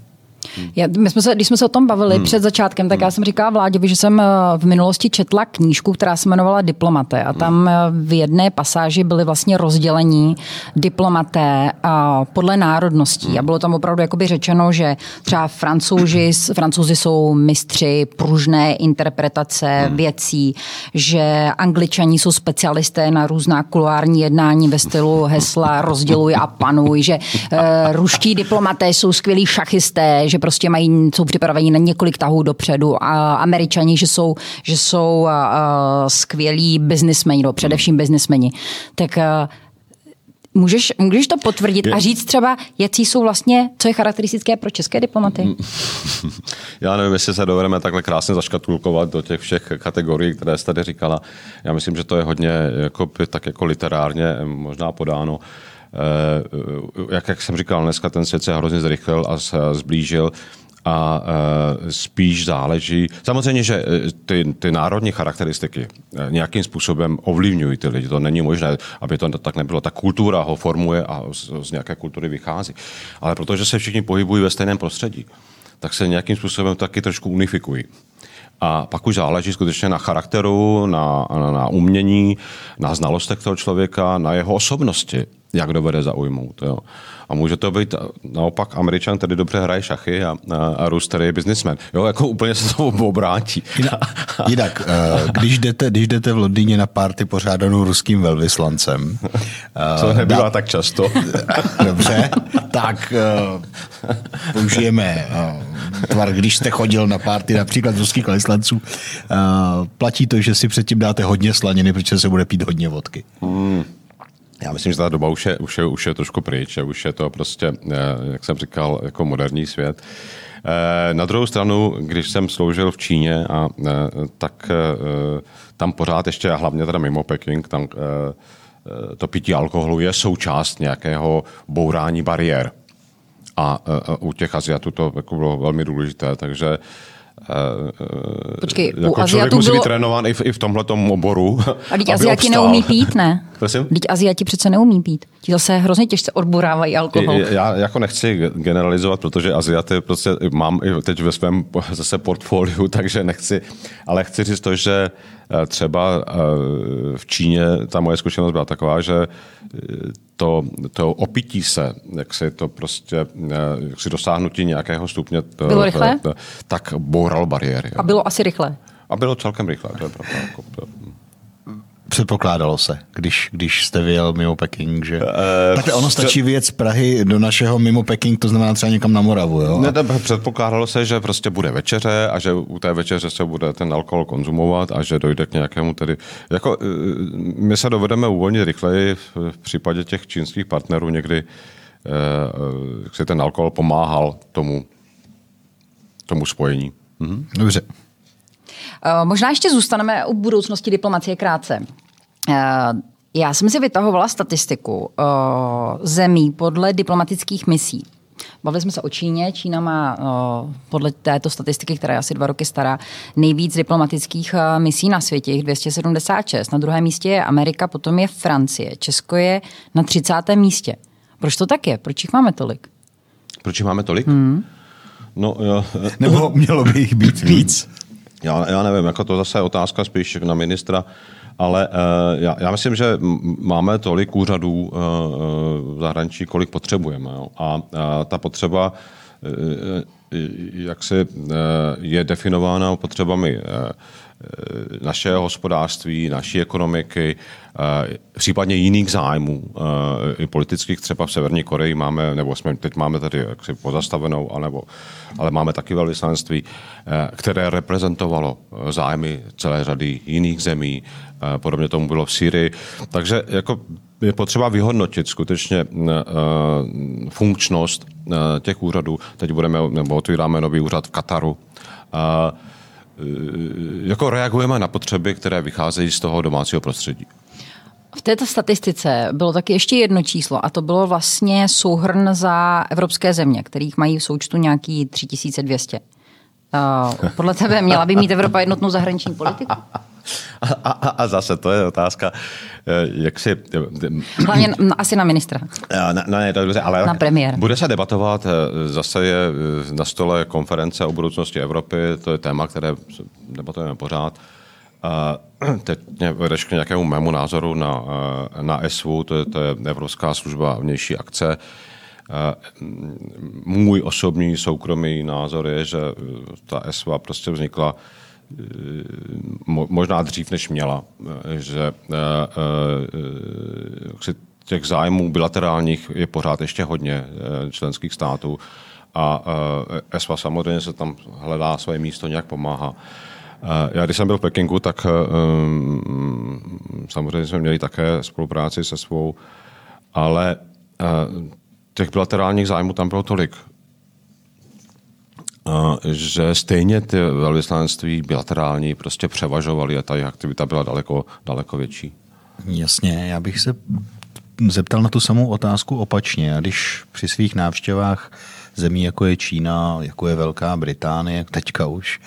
Speaker 2: Já, my jsme se, když jsme se o tom bavili hmm. před začátkem, tak hmm. já jsem říkala vládě, že jsem eh, v minulosti četla knížku, která se jmenovala Diplomaté a tam eh, v jedné pasáži byly vlastně rozdělení diplomaté a podle národností hmm. a bylo tam opravdu jakoby řečeno, že třeba francouzi, francouzi jsou mistři pružné interpretace hmm. věcí, že angličani jsou specialisté na různá kuloární jednání ve stylu hesla rozděluj a panuj, že uh, ruští diplomaté jsou skvělí šachisté, že prostě mají, jsou připraveni na několik tahů dopředu a američani, že jsou, že jsou uh, skvělí biznismeni, no, především biznismeni. Tak uh, Můžeš, můžeš to potvrdit a říct třeba, jaký jsou vlastně, co je charakteristické pro české diplomaty?
Speaker 3: Já nevím, jestli se dovedeme takhle krásně zaškatulkovat do těch všech kategorií, které jste tady říkala. Já myslím, že to je hodně jako, tak jako literárně možná podáno. Eh, jak, jak jsem říkal, dneska ten svět se hrozně zrychlil a zblížil a uh, spíš záleží. Samozřejmě, že eh, ty, ty národní charakteristiky nějakým způsobem ovlivňují ty lidi. To není možné, aby to tak nebylo. Ta kultura ho formuje a z, z nějaké kultury vychází. Ale protože se všichni pohybují ve stejném prostředí, tak se nějakým způsobem taky trošku unifikují. A pak už záleží skutečně na charakteru, na, na, na umění, na znalostech toho člověka, na jeho osobnosti jak dovede zaujmout. Jo. A může to být naopak Američan, který dobře hraje šachy a, a, a Rus, který je businessman. Jo, jako úplně se to obrátí.
Speaker 1: Jinak, eh, když jdete, když jdete v Londýně na párty pořádanou ruským velvyslancem.
Speaker 3: Co eh, nebyla dá... tak často.
Speaker 1: Dobře, tak uh, použijeme tvar, když jste chodil na párty například ruských velvyslanců, platí to, že si předtím dáte hodně slaniny, protože se bude pít hodně vodky. Hmm.
Speaker 3: Já myslím, že ta doba už je, už je, už je trošku pryč, už je to prostě, eh, jak jsem říkal, jako moderní svět. Eh, na druhou stranu, když jsem sloužil v Číně, a, eh, tak tam pořád ještě, a hlavně teda mimo Peking, tam to pití alkoholu je součást nějakého bourání bariér. A u těch Aziatů to jako bylo velmi důležité, takže
Speaker 2: Počkej,
Speaker 3: jako u člověk musí bylo... být trénován i v, i v tomhle oboru.
Speaker 2: A teď Aziati neumí pít, ne? Prosím? Teď Aziati přece neumí pít. Ti zase hrozně těžce odborávají alkohol.
Speaker 3: Já jako nechci generalizovat, protože Aziaty prostě mám i teď ve svém zase portfoliu, takže nechci, ale chci říct to, že eh, třeba eh, v Číně ta moje zkušenost byla taková, že eh, to, to opití se, jak si to prostě, jak si dosáhnutí nějakého stupně,
Speaker 2: to, bylo rychle?
Speaker 3: tak boural bariéry.
Speaker 2: A bylo asi rychle?
Speaker 3: A bylo celkem rychle, to je pravda. Jako, to,
Speaker 1: Předpokládalo se, když, když jste vyjel mimo Peking, že... Uh, Takhle ono stačí vyjet z Prahy do našeho mimo Peking, to znamená třeba někam na Moravu, jo?
Speaker 3: Ne, to předpokládalo se, že prostě bude večeře a že u té večeře se bude ten alkohol konzumovat a že dojde k nějakému tedy... Jako, eh, my se dovedeme uvolnit rychleji v případě těch čínských partnerů někdy, eh, jak se ten alkohol pomáhal tomu, tomu spojení.
Speaker 1: Mhm. Dobře.
Speaker 2: Možná ještě zůstaneme u budoucnosti diplomacie krátce. Eh, já jsem si vytahovala statistiku eh, zemí podle diplomatických misí. Bavili jsme se o Číně. Čína má eh, podle této statistiky, která je asi dva roky stará, nejvíc diplomatických misí na světě, jich 276. Na druhém místě je Amerika, potom je Francie. Česko je na 30. místě. Proč to tak je? Proč jich máme tolik?
Speaker 3: Proč jich máme tolik? Hmm. No,
Speaker 1: jo. Nebo mělo by jich být víc?
Speaker 3: Já, já nevím, jako to zase je otázka spíš na ministra ale uh, já, já myslím, že máme tolik úřadů uh, v zahraničí, kolik potřebujeme. Jo. A ta potřeba jak se je definována potřebami našeho hospodářství, naší ekonomiky, případně jiných zájmů, i politických, třeba v Severní Koreji máme, nebo jsme, teď máme tady jaksi pozastavenou, anebo, ale máme taky velvyslanství, které reprezentovalo zájmy celé řady jiných zemí, podobně tomu bylo v Syrii. Takže jako je potřeba vyhodnotit skutečně funkčnost těch úřadů. Teď budeme, nebo otvíráme nový úřad v Kataru. jako reagujeme na potřeby, které vycházejí z toho domácího prostředí.
Speaker 2: V této statistice bylo taky ještě jedno číslo a to bylo vlastně souhrn za evropské země, kterých mají v součtu nějaký 3200. Uh, podle tebe měla by mít Evropa jednotnou zahraniční politiku?
Speaker 3: A, a, a zase to je otázka, eh, jak si...
Speaker 2: Eh, Hlavně asi na ministra.
Speaker 3: Na, na, ne, to je dobře, ale
Speaker 2: na premiér.
Speaker 3: Bude se debatovat, eh, zase je na stole konference o budoucnosti Evropy, to je téma, které debatujeme pořád. A teď vedeš k nějakému mému názoru na, na ESVu, to je, to je Evropská služba vnější akce. Můj osobní soukromý názor je, že ta ESVA prostě vznikla možná dřív, než měla, že těch zájmů bilaterálních je pořád ještě hodně členských států a ESVA samozřejmě se tam hledá své místo, nějak pomáhá. Já když jsem byl v Pekingu, tak samozřejmě jsme měli také spolupráci se svou, ale těch bilaterálních zájmů tam bylo tolik, že stejně ty velvyslanectví bilaterální prostě převažovaly a ta aktivita byla daleko, daleko větší.
Speaker 1: Jasně, já bych se zeptal na tu samou otázku opačně. A když při svých návštěvách zemí, jako je Čína, jako je Velká Británie, teďka už,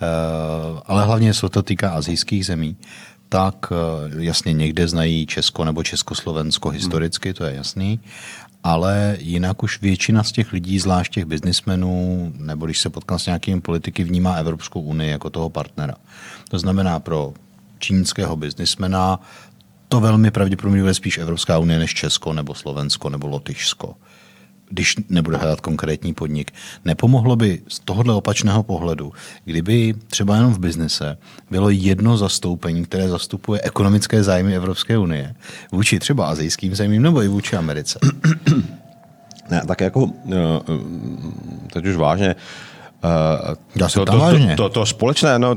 Speaker 1: eh, ale hlavně se to týká azijských zemí, tak eh, jasně někde znají Česko nebo Československo historicky, to je jasný, ale jinak už většina z těch lidí, zvlášť těch biznismenů, nebo když se potkám s nějakými politiky, vnímá Evropskou unii jako toho partnera. To znamená pro čínského biznismena to velmi pravděpodobně bude spíš Evropská unie než Česko nebo Slovensko nebo Lotyšsko když nebude hledat konkrétní podnik. Nepomohlo by z tohohle opačného pohledu, kdyby třeba jenom v biznise bylo jedno zastoupení, které zastupuje ekonomické zájmy Evropské unie vůči třeba azijským zemím nebo i vůči Americe?
Speaker 3: Ne, tak jako eh, teď už vážně,
Speaker 1: Uh, já jsem to, tam vážně.
Speaker 3: To, to, to společné, no...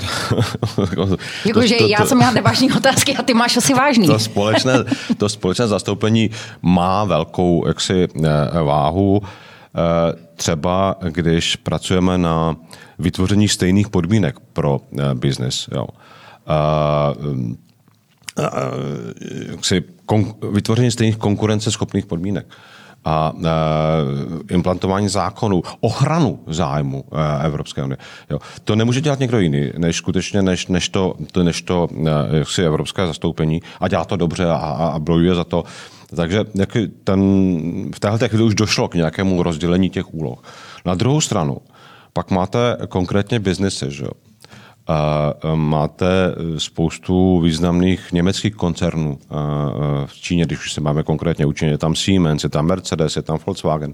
Speaker 2: Jakože já jsem měla vážné otázky a ty máš asi vážný.
Speaker 3: To společné, to společné zastoupení má velkou jaksi eh, váhu. Eh, třeba když pracujeme na vytvoření stejných podmínek pro biznis. Jo. vytvoření stejných konkurenceschopných podmínek a e, implantování zákonů, ochranu zájmu e, Evropské unie. Jo. To nemůže dělat někdo jiný, než skutečně, než, než to, než to e, si evropské zastoupení a dělá to dobře a, a bojuje za to. Takže ten, v téhle chvíli už došlo k nějakému rozdělení těch úloh. Na druhou stranu, pak máte konkrétně biznesy, že jo? A máte spoustu významných německých koncernů v Číně, když už se máme konkrétně učit, je tam Siemens, je tam Mercedes, je tam Volkswagen.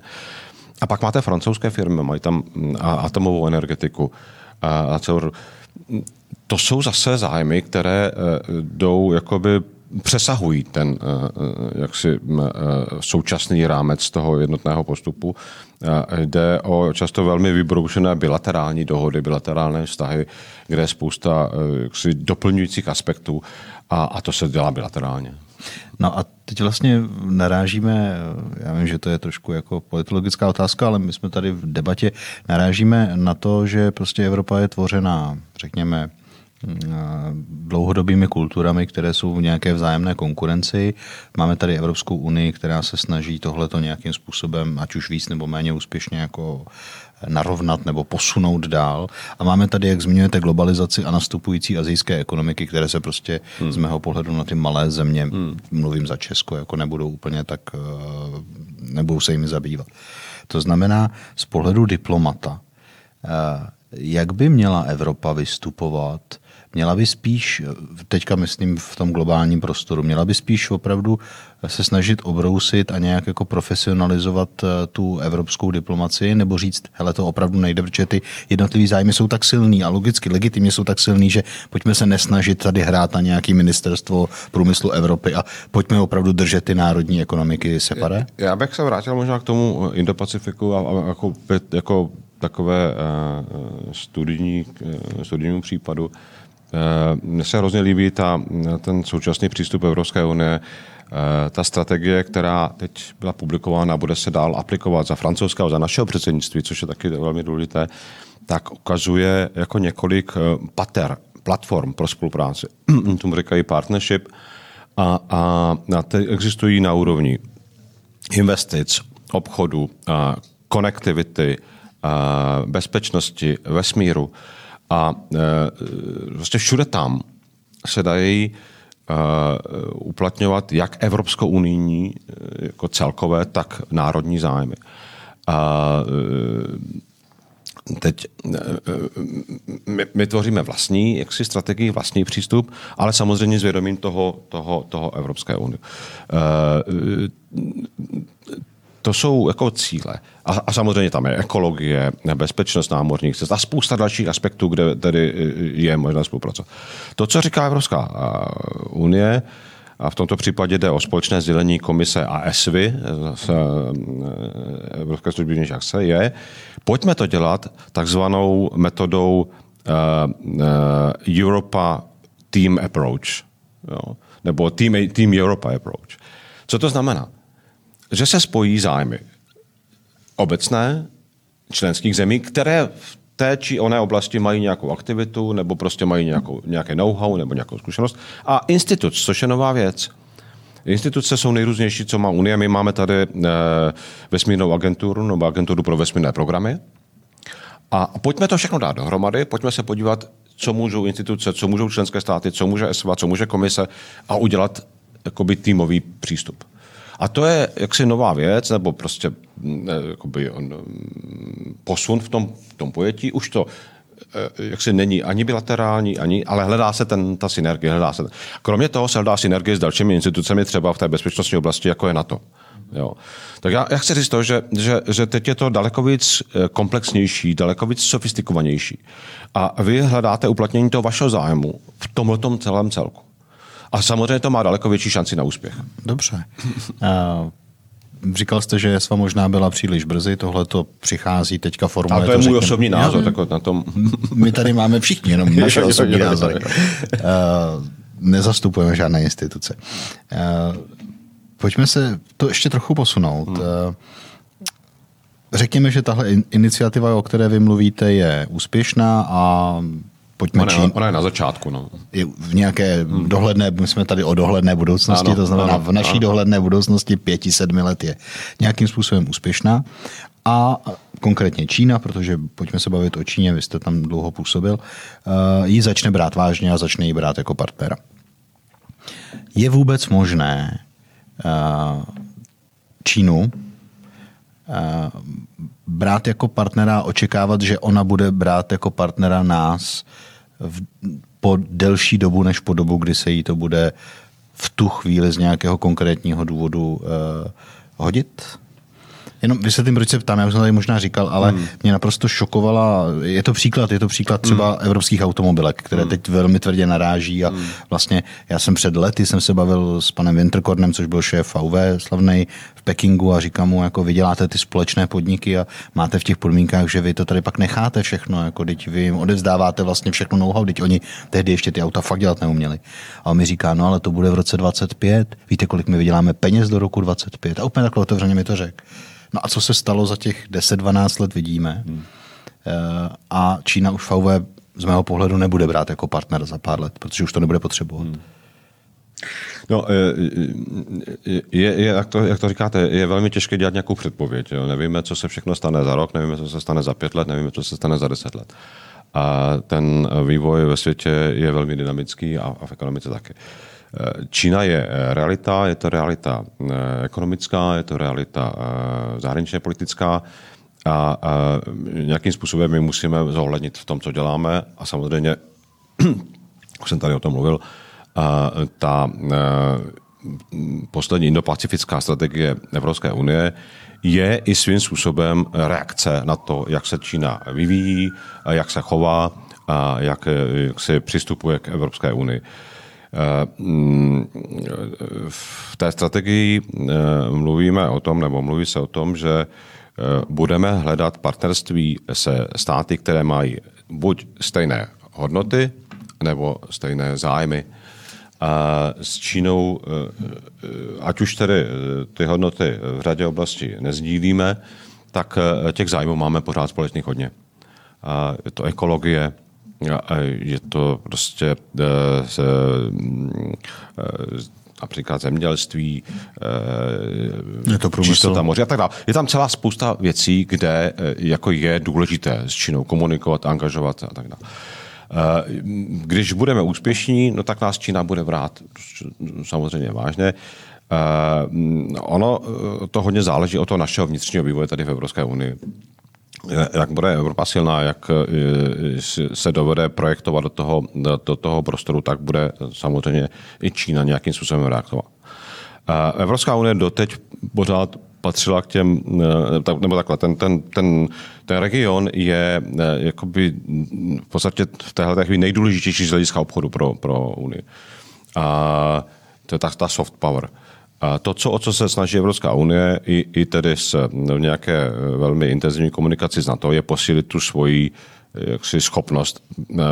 Speaker 3: A pak máte francouzské firmy, mají tam atomovou energetiku a to jsou zase zájmy, které e, jdou jakoby přesahují ten eh, eh, jaksi eh, současný rámec toho jednotného postupu. Jde o často velmi vybroušené bilaterální dohody, bilaterální vztahy, kde je spousta jaksi doplňujících aspektů a, a to se dělá bilaterálně.
Speaker 1: No a teď vlastně narážíme, já vím, že to je trošku jako politologická otázka, ale my jsme tady v debatě narážíme na to, že prostě Evropa je tvořená, řekněme, dlouhodobými kulturami, které jsou v nějaké vzájemné konkurenci. Máme tady Evropskou unii, která se snaží tohleto nějakým způsobem, ať už víc nebo méně úspěšně jako narovnat nebo posunout dál. A máme tady, jak zmiňujete, globalizaci a nastupující azijské ekonomiky, které se prostě hmm. z mého pohledu na ty malé země, hmm. mluvím za Česko, jako nebudou úplně tak, eh, nebudou se jimi zabývat. To znamená, z pohledu diplomata, eh, jak by měla Evropa vystupovat měla by spíš, teďka myslím v tom globálním prostoru, měla by spíš opravdu se snažit obrousit a nějak jako profesionalizovat eh, tu evropskou diplomaci, nebo říct, hele, to opravdu nejde, protože ty jednotlivý zájmy jsou tak silný a logicky, legitimně jsou tak silný, že pojďme se nesnažit tady hrát na nějaký ministerstvo průmyslu Evropy a pojďme opravdu držet ty národní ekonomiky separé?
Speaker 3: Já bych se vrátil možná k tomu Indo-Pacifiku a, a jako, jako takové uh, studijní, uh, studijnímu případu. Mně se hrozně líbí ta, ten současný přístup Evropské unie ta strategie, která teď byla publikována, bude se dál aplikovat za francouzského, za našeho předsednictví, což je taky velmi důležité, tak ukazuje jako několik pater, platform pro spolupráci. Tomu říkají partnership a, a, a ty existují na úrovni investic, obchodu, konektivity, bezpečnosti, vesmíru a e, vlastně všude tam se dají uplatňovat jak evropskou unijní e, jako celkové, tak národní zájmy. A teď e, my, my tvoříme vlastní jaksi strategii, vlastní přístup, ale samozřejmě s vědomím toho, toho, toho Evropské unie to jsou jako cíle. A, a samozřejmě tam je ekologie, bezpečnost námořních cest a spousta dalších aspektů, kde tedy je možné spolupracovat. To, co říká Evropská unie, a v tomto případě jde o společné sdělení komise a ESVY, z Evropské služby vnější je, pojďme to dělat takzvanou metodou uh, uh, Europa Team Approach, jo? nebo Team, Team Europa Approach. Co to znamená? Že se spojí zájmy obecné členských zemí, které v té či oné oblasti mají nějakou aktivitu, nebo prostě mají nějakou, nějaké know-how, nebo nějakou zkušenost. A institut, což je nová věc. Instituce jsou nejrůznější, co má Unie. My máme tady e, vesmírnou agenturu, nebo agenturu pro vesmírné programy. A pojďme to všechno dát dohromady, pojďme se podívat, co můžou instituce, co můžou členské státy, co může ESVA, co může komise a udělat jakoby týmový přístup. A to je jaksi nová věc, nebo prostě mm, jakoby, mm, posun v tom, v tom pojetí. Už to eh, jak se není ani bilaterální, ani, ale hledá se ten, ta synergie. Hledá se. Kromě toho se hledá synergie s dalšími institucemi, třeba v té bezpečnostní oblasti, jako je NATO. Jo. Tak já, já chci říct to, že, že, že teď je to daleko víc eh, komplexnější, daleko víc sofistikovanější. A vy hledáte uplatnění toho vašeho zájmu v tomhle celém celku. A samozřejmě to má daleko větší šanci na úspěch.
Speaker 1: Dobře. Uh... Říkal jste, že ESVA možná byla příliš brzy, tohle to přichází teďka formule.
Speaker 3: A to je můj osobní názor. Tak na tom.
Speaker 1: My tady máme všichni jenom naše osobní názory. Uh, nezastupujeme žádné instituce. Uh, pojďme se to ještě trochu posunout. Hmm. Uh, řekněme, že tahle iniciativa, o které vy mluvíte, je úspěšná a
Speaker 3: pojďme ona, čím. Ona je na začátku. No.
Speaker 1: Je v nějaké hmm. dohledné, my jsme tady o dohledné budoucnosti, ano, to znamená ano, v naší ano. dohledné budoucnosti pěti, sedmi let je nějakým způsobem úspěšná. A konkrétně Čína, protože pojďme se bavit o Číně, vy jste tam dlouho působil, uh, ji začne brát vážně a začne ji brát jako partnera. Je vůbec možné uh, Čínu uh, brát jako partnera a očekávat, že ona bude brát jako partnera nás v, po delší dobu, než po dobu, kdy se jí to bude v tu chvíli z nějakého konkrétního důvodu uh, hodit? Jenom vysvětlím, proč se ptám, já už jsem tady možná říkal, ale hmm. mě naprosto šokovala, je to příklad, je to příklad třeba hmm. evropských automobilek, které hmm. teď velmi tvrdě naráží a hmm. vlastně já jsem před lety jsem se bavil s panem Winterkornem, což byl šéf VW slavný v Pekingu a říkám mu, jako vy děláte ty společné podniky a máte v těch podmínkách, že vy to tady pak necháte všechno, jako teď vy jim odevzdáváte vlastně všechno know-how, teď oni tehdy ještě ty auta fakt dělat neuměli. A on mi říká, no ale to bude v roce 25, víte, kolik my vyděláme peněz do roku 25 a úplně takhle otevřeně mi to řekl. No a co se stalo za těch 10-12 let, vidíme. Hmm. Eh, a Čína už VW z mého pohledu nebude brát jako partner za pár let, protože už to nebude potřebovat. Hmm.
Speaker 3: No, eh, je, je, jak, to, jak to říkáte, je velmi těžké dělat nějakou předpověď. Jo. Nevíme, co se všechno stane za rok, nevíme, co se stane za pět let, nevíme, co se stane za deset let. A ten vývoj ve světě je velmi dynamický a, a v ekonomice taky. Uh, Čína je eh, realita, je to realita eh, ekonomická, je to realita eh, zahraničně politická a, nějakým způsobem my musíme zohlednit v tom, co děláme a samozřejmě, už jsem tady o tom mluvil, ta poslední indopacifická strategie Evropské unie je i svým způsobem reakce na to, jak se Čína vyvíjí, jak se chová a jak, jak se přistupuje k Evropské unii. V té strategii eh, mluvíme o tom, nebo mluví se o tom, že eh, budeme hledat partnerství se státy, které mají buď stejné hodnoty, nebo stejné zájmy. A s Čínou, ať už tedy ty hodnoty v řadě oblastí nezdílíme, tak těch zájmů máme pořád společných hodně. A je to ekologie, je to prostě například zemědělství,
Speaker 1: je to čistota
Speaker 3: moře a tak dále. Je tam celá spousta věcí, kde jako je důležité s Čínou komunikovat, angažovat a tak dále. Když budeme úspěšní, no tak nás Čína bude brát samozřejmě vážně. Ono to hodně záleží od toho našeho vnitřního vývoje tady v Evropské unii jak bude Evropa silná, jak e, se dovede projektovat do toho, do toho prostoru, tak bude samozřejmě i Čína nějakým způsobem reagovat. Evropská unie doteď pořád patřila k těm, e, nebo takhle, ten, ten, ten, ten region je e, jakoby v podstatě v téhle chvíli nejdůležitější z hlediska obchodu pro, pro Unii. A to je ta, ta soft power. A to, co, o co se snaží Evropská unie, i, i tedy s v nějaké eh, velmi intenzivní komunikaci s NATO, je posílit tu svoji eh, jaksi, schopnost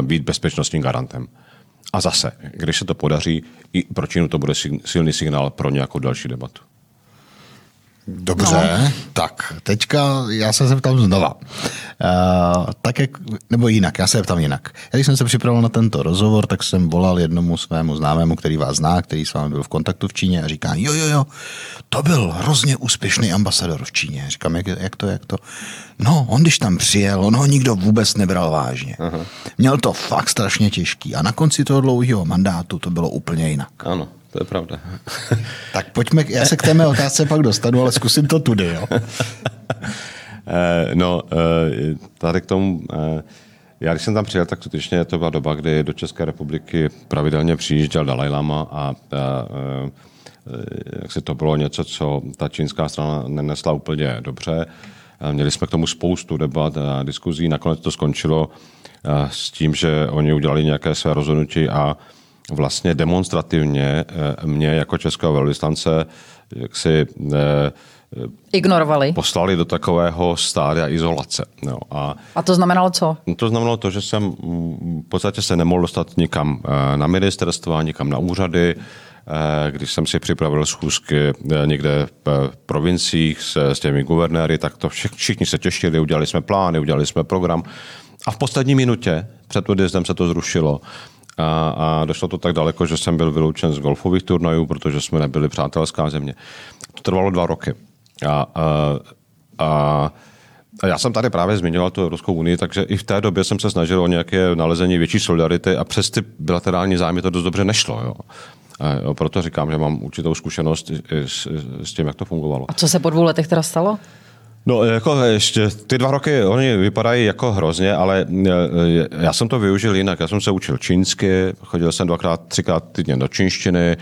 Speaker 3: být bezpečnostním garantem. A zase, když se to podaří, i pro Čínu to bude silný signál pro nějakou další debatu.
Speaker 1: Dobře, no. tak teďka já se zeptám znova. Uh, tak jak, nebo jinak, já se zeptám jinak. Já když jsem se připravil na tento rozhovor, tak jsem volal jednomu svému známému, který vás zná, který s vámi byl v kontaktu v Číně a říká, jo, jo, jo, to byl hrozně úspěšný ambasador v Číně. Říkám, jak, jak to, jak to? No, on když tam přijel, on ho nikdo vůbec nebral vážně. Uh-huh. Měl to fakt strašně těžký a na konci toho dlouhého mandátu to bylo úplně jinak.
Speaker 3: Ano to je pravda.
Speaker 1: tak pojďme, já se k té mé otázce pak dostanu, ale zkusím to tudy, jo.
Speaker 3: Eh, no, eh, tady k tomu, eh, já když jsem tam přijel, tak skutečně to byla doba, kdy do České republiky pravidelně přijížděl Dalai Lama a, a, a jak si to bylo něco, co ta čínská strana nenesla úplně dobře. Měli jsme k tomu spoustu debat a diskuzí. Nakonec to skončilo s tím, že oni udělali nějaké své rozhodnutí a vlastně demonstrativně eh, mě jako českého velvyslance jak si
Speaker 2: eh, ignorovali.
Speaker 3: Poslali do takového stádia izolace. No,
Speaker 2: a, a to znamenalo co?
Speaker 3: To znamenalo to, že jsem v podstatě se nemohl dostat nikam eh, na ministerstva, nikam na úřady, když jsem si připravil schůzky někde v provinciích s, s těmi guvernéry, tak to všichni se těšili, udělali jsme plány, udělali jsme program. A v poslední minutě před odjezdem se to zrušilo. A, a došlo to tak daleko, že jsem byl vyloučen z golfových turnajů, protože jsme nebyli přátelská země. To trvalo dva roky. A, a, a a já jsem tady právě zmiňoval tu Evropskou unii, takže i v té době jsem se snažil o nějaké nalezení větší solidarity a přes ty bilaterální zájmy to dost dobře nešlo. Jo. A jo, proto říkám, že mám určitou zkušenost s, s tím, jak to fungovalo.
Speaker 2: A co se po dvou letech teda stalo?
Speaker 3: No, jako ještě ty dva roky, oni vypadají jako hrozně, ale e, já jsem to využil jinak. Já jsem se učil čínsky, chodil jsem dvakrát, třikrát týdně do čínštiny,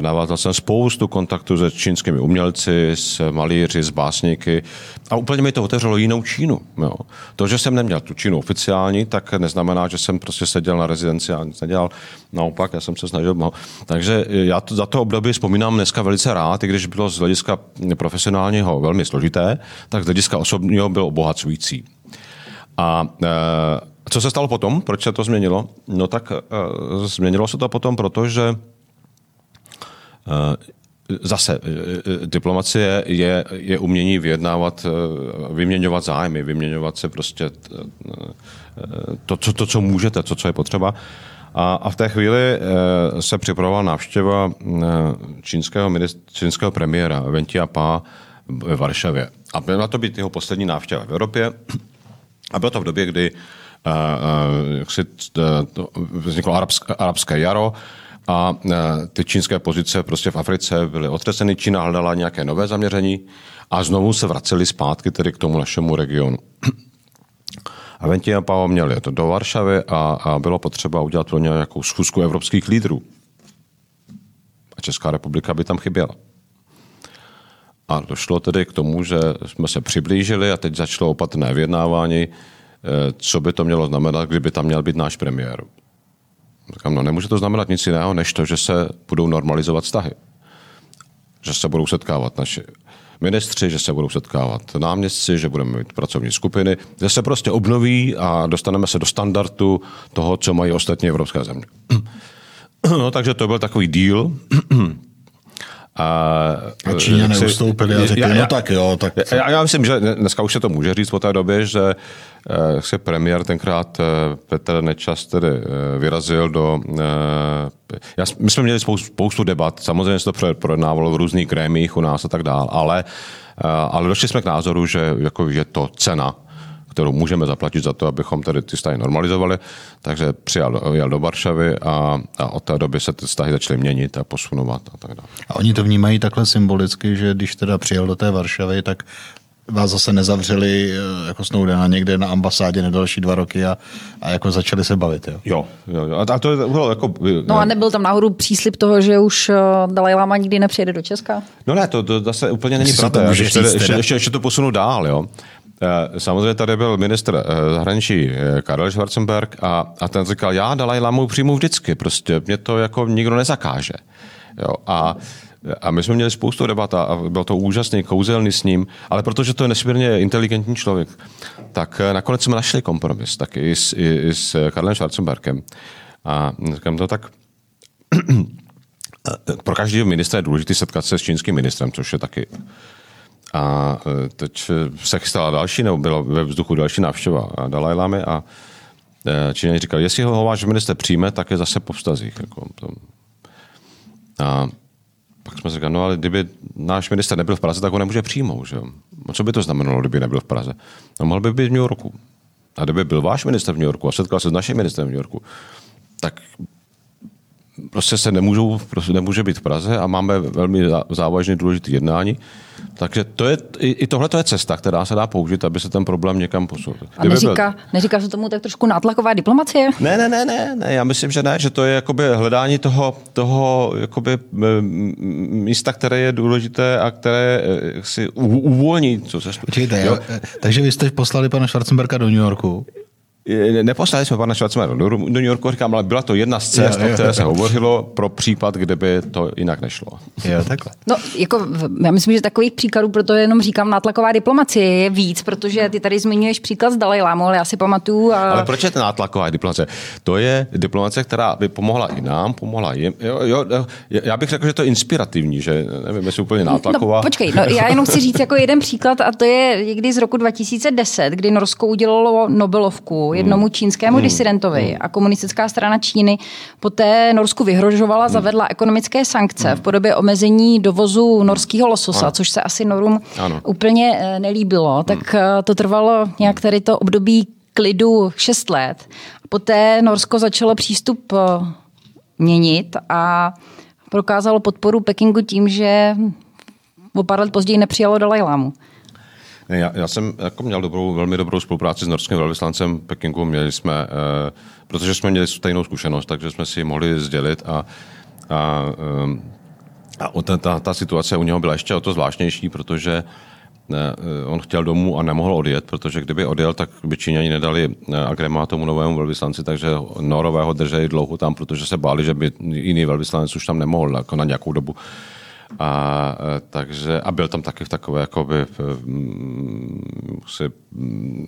Speaker 3: Navázal jsem spoustu kontaktů se čínskými umělci, s malíři, s básníky a úplně mi to otevřelo jinou Čínu. Jo. To, že jsem neměl tu Čínu oficiální, tak neznamená, že jsem prostě seděl na rezidenci a nic nedělal. Naopak, já jsem se snažil. No. Takže já to, za to období vzpomínám dneska velice rád, i když bylo z hlediska profesionálního velmi složité, tak z hlediska osobního bylo obohacující. A e, co se stalo potom? Proč se to změnilo? No tak e, změnilo se to potom, protože Eh, zase, eh, eh, diplomacie je, je umění vyjednávat, vyměňovat zájmy, vyměňovat se prostě to, co, to, co můžete, to, co je potřeba. A, a v té chvíli se připravovala návštěva čínského, čínského premiéra Ventia Pa ve Varšavě. A byla to být jeho poslední návštěva v Evropě. A bylo to v době, kdy jak si, to vzniklo arabské, arabské jaro, a e, ty čínské pozice prostě v Africe byly otřeseny. Čína hledala nějaké nové zaměření a znovu se vraceli zpátky tedy k tomu našemu regionu. A Venti a Pao měli to do Varšavy a, a bylo potřeba udělat pro nějakou schůzku evropských lídrů. A Česká republika by tam chyběla. A došlo tedy k tomu, že jsme se přiblížili a teď začalo opatrné vyjednávání, e, co by to mělo znamenat, kdyby tam měl být náš premiér. Říkám, no nemůže to znamenat nic jiného, než to, že se budou normalizovat vztahy. Že se budou setkávat naši ministři, že se budou setkávat náměstci, že budeme mít pracovní skupiny, že se prostě obnoví a dostaneme se do standardu toho, co mají ostatní evropské země. No, takže to byl takový deal.
Speaker 1: A, a Číňané si, ustoupili a řekli, já, no tak jo. Tak...
Speaker 3: Já, já myslím, že dneska už se to může říct po té době, že eh, se premiér tenkrát eh, Petr Nečas tedy eh, vyrazil do... Já, my jsme měli spoustu, spoustu debat, samozřejmě se to projednávalo v různých krémích u nás a tak dál, ale, ale došli jsme k názoru, že jako, je to cena, kterou můžeme zaplatit za to, abychom tady ty vztahy normalizovali. Takže přijal jel do Varšavy a, a od té doby se ty vztahy začaly měnit a posunovat a tak dále.
Speaker 1: A oni to vnímají takhle symbolicky, že když teda přijel do té Varšavy, tak vás zase nezavřeli eh, jako Snowdena někde na ambasádě na další dva roky a, a jako začali se bavit. Jo,
Speaker 3: jo. jo. A to bylo jako...
Speaker 2: No a nebyl tam náhodou příslip toho, že už eh, Dalaj Lama nikdy nepřijede do Česka?
Speaker 3: No ne, to, to zase úplně není pravda. Ještě, ještě, ještě, ještě to posunu dál, jo. Eh, samozřejmě tady byl ministr eh, zahraničí eh, Karel Schwarzenberg a, a ten říkal, já Dalaj Lamu přijmu vždycky, prostě mě to jako nikdo nezakáže. Jo, a a my jsme měli spoustu debat a byl to úžasný, kouzelný s ním, ale protože to je nesmírně inteligentní člověk, tak nakonec jsme našli kompromis taky i s, i, i s Karlem Schwarzenbergem. A říkám to tak, pro každého ministra je důležité setkat se s čínským ministrem, což je taky a e, teď se chystala další, nebo byla ve vzduchu další návštěva Dalaj Lamy a e, Číňani říkali, jestli ho váš minister přijme, tak je zase po vztazích. Jako. A pak jsme říkali, no ale kdyby náš minister nebyl v Praze, tak ho nemůže přijmout. Že? A co by to znamenalo, kdyby nebyl v Praze? No mohl by být v New Yorku. A kdyby byl váš minister v New Yorku a setkal se s naším ministrem v New Yorku, tak prostě se nemůžou, prostě nemůže být v Praze a máme velmi závažně důležité jednání. Takže to je, i tohle je cesta, která se dá použít, aby se ten problém někam posunul.
Speaker 2: A neříká, byl... neříká se tomu tak trošku nátlaková diplomacie?
Speaker 3: Ne, ne, ne, ne, ne, já myslím, že ne, že to je jakoby hledání toho, toho jakoby místa, které je důležité a které eh, si uvolní. Co se...
Speaker 1: Počkejte, jo? takže vy jste poslali pana Schwarzenberga do New Yorku
Speaker 3: Neposlali jsme pana Schwarzenegger do New Yorku, říkám, ale byla to jedna z cest, jo, jo, o které se hovořilo pro případ, kdyby to jinak nešlo.
Speaker 1: Jo, takhle.
Speaker 2: No, jako, já myslím, že takových příkladů, proto jenom říkám, nátlaková diplomacie je víc, protože ty tady zmiňuješ příklad s Dalajlámou, ale já si pamatuju. A...
Speaker 3: Ale proč je to nátlaková diplomacie? To je diplomacie, která by pomohla i nám, pomohla jim. Jo, jo, já bych řekl, že to je inspirativní, že nevím, jestli úplně nátlaková.
Speaker 2: No, počkej, no, já jenom chci říct jako jeden příklad a to je někdy z roku 2010, kdy Norsko udělalo Nobelovku jednomu hmm. čínskému hmm. disidentovi hmm. a komunistická strana Číny poté Norsku vyhrožovala, hmm. zavedla ekonomické sankce hmm. v podobě omezení dovozu norského lososa, ano. což se asi Norům ano. úplně eh, nelíbilo. Tak hmm. Eh, to trvalo nějak tady to období klidu 6 let. Poté Norsko začalo přístup eh, měnit a prokázalo podporu Pekingu tím, že o pár let později nepřijalo Dalajlámu.
Speaker 3: Já, já jsem jako měl dobrou, velmi dobrou spolupráci s norským velvyslancem Pekingu. Měli jsme, eh, protože jsme měli stejnou zkušenost, takže jsme si mohli sdělit a, a, eh, a ta, ta, ta situace u něho byla ještě o to zvláštnější, protože ne, eh, on chtěl domů a nemohl odjet, protože kdyby odjel, tak by Číňani nedali agrema tomu novému velvyslanci, takže Norové ho drželi dlouho tam, protože se báli, že by jiný velvyslanec už tam nemohl jako na nějakou dobu. A, e, takže, a byl tam taky v takové, jakoby, mm, si, mm,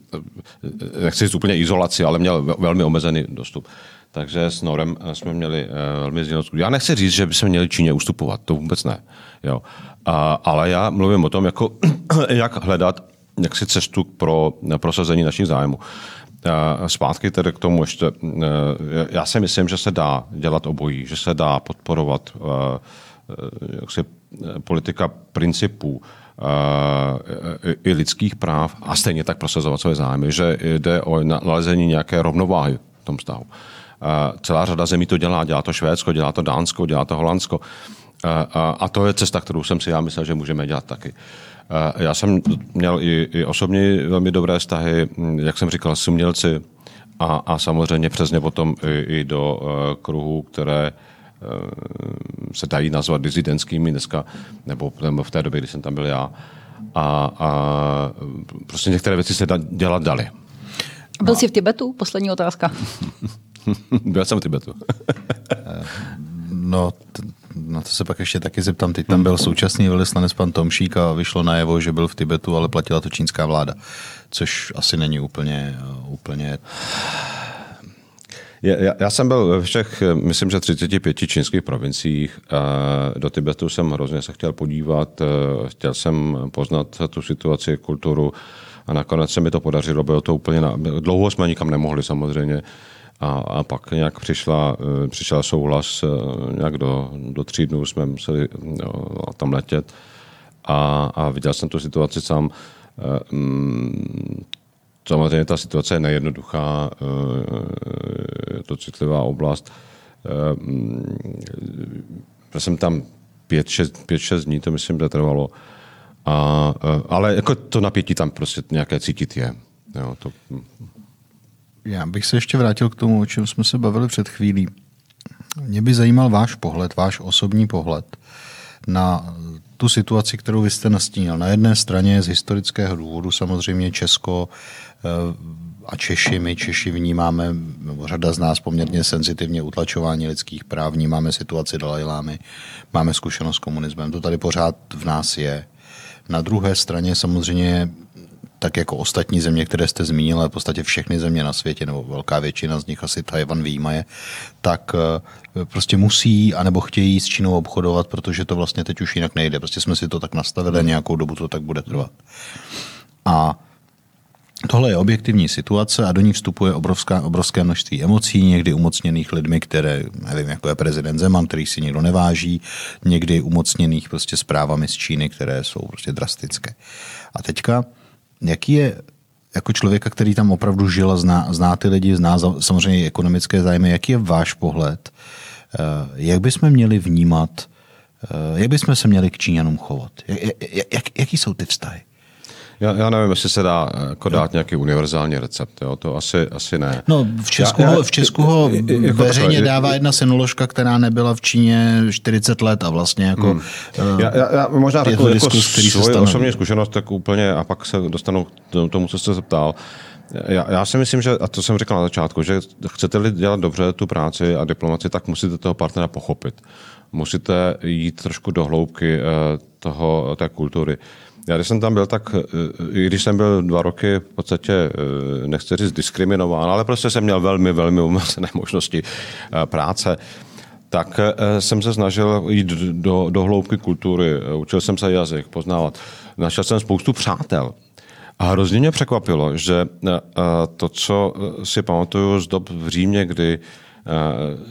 Speaker 3: nechci říct úplně izolaci, ale měl velmi omezený dostup. Takže s Norem jsme měli e, velmi zděnou Já nechci říct, že by se měli Číně ustupovat, to vůbec ne. Jo. A, ale já mluvím o tom, jako, jak hledat jaksi cestu pro prosazení našich zájmů. Zpátky tedy k tomu ještě, e, já si myslím, že se dá dělat obojí, že se dá podporovat jaksi, eh, politika principů eh, i lidských práv a stejně tak prosazovat své zájmy, že jde o nalezení nějaké rovnováhy v tom stavu. Celá řada zemí to dělá, dělá to Švédsko, dělá to Dánsko, dělá to Holandsko. A to je cesta, kterou jsem si já myslel, že můžeme dělat taky. Já jsem měl i, i osobně velmi dobré vztahy, hm, jak jsem říkal, s umělci a, a samozřejmě přesně potom i, i do kruhů, které Eh, se dají nazvat dizidentskými dneska, nebo, v té době, kdy jsem tam byl já. A, a prostě některé věci se da, dělat dali.
Speaker 2: Byl jsi v Tibetu? Poslední otázka.
Speaker 3: byl jsem v Tibetu.
Speaker 1: no, t- na to se pak ještě taky zeptám. Teď tam byl současný velvyslanec pan Tomšík a vyšlo najevo, že byl v Tibetu, ale platila to čínská vláda, což asi není úplně, úplně
Speaker 3: Já, já jsem byl ve všech, myslím, že 35 čínských provinciích. Do Tibetu jsem hrozně se chtěl podívat, chtěl jsem poznat tu situaci, kulturu a nakonec se mi to podařilo, bylo to úplně, na, dlouho jsme nikam nemohli samozřejmě. A, a pak nějak přišla, přišel souhlas, nějak do, do tří dnů jsme museli no, tam letět a, a viděl jsem tu situaci sám. Mm, samozřejmě ta situace je nejednoduchá, je to citlivá oblast. Byl jsem tam pět, šest, pět, šest dní, to myslím, že trvalo. A, ale jako to napětí tam prostě nějaké cítit je. Jo, to...
Speaker 1: Já bych se ještě vrátil k tomu, o čem jsme se bavili před chvílí. Mě by zajímal váš pohled, váš osobní pohled na tu situaci, kterou vy jste nastínil. Na jedné straně z historického důvodu samozřejmě Česko eh, a Češi, my Češi vnímáme, nebo řada z nás poměrně senzitivně utlačování lidských práv, vnímáme situaci Dalajlámy, máme zkušenost s komunismem, to tady pořád v nás je. Na druhé straně samozřejmě tak jako ostatní země, které jste zmínil, ale v podstatě všechny země na světě, nebo velká většina z nich, asi Tajvan výjimaje, tak eh, prostě musí anebo chtějí s Čínou obchodovat, protože to vlastně teď už jinak nejde. Prostě jsme si to tak nastavili nějakou dobu to tak bude trvat. A Tohle je objektivní situace a do ní vstupuje obrovská, obrovské množství emocí, někdy umocněných lidmi, které, nevím, jako je prezident Zeman, který si nikdo neváží, někdy umocněných prostě zprávami z Číny, které jsou prostě drastické. A teďka Jaký je jako člověka, který tam opravdu žil a zná, zná ty lidi, zná samozřejmě ekonomické zájmy, jaký je váš pohled? Eh, jak bychom měli vnímat, eh, jak bychom se měli k Číňanům chovat? Jak, jak, jaký jsou ty vztahy?
Speaker 3: Já, já nevím, jestli se dá jako dát nějaký univerzální recept, jo? to asi, asi ne.
Speaker 1: No, v Česku, já, ho, v Česku ho jako veřejně to, dává jedna synoložka, která nebyla v Číně 40 let a vlastně jako... Hmm.
Speaker 3: Já, já, já možná řeknu jako svoji osobní zkušenost, tak úplně a pak se dostanu k tomu, co jste se ptal. Já, já si myslím, že, a to jsem říkal na začátku, že chcete-li dělat dobře tu práci a diplomaci, tak musíte toho partnera pochopit. Musíte jít trošku do hloubky eh, toho, té kultury. Já když jsem tam byl, tak eh, i když jsem byl dva roky v podstatě, eh, nechci říct diskriminován, ale prostě jsem měl velmi, velmi omezené možnosti eh, práce, tak jsem se snažil jít do, do hloubky kultury, učil jsem se jazyk, poznávat. Našel jsem spoustu přátel. A hrozně mě překvapilo, že to, co si pamatuju z dob v Římě, kdy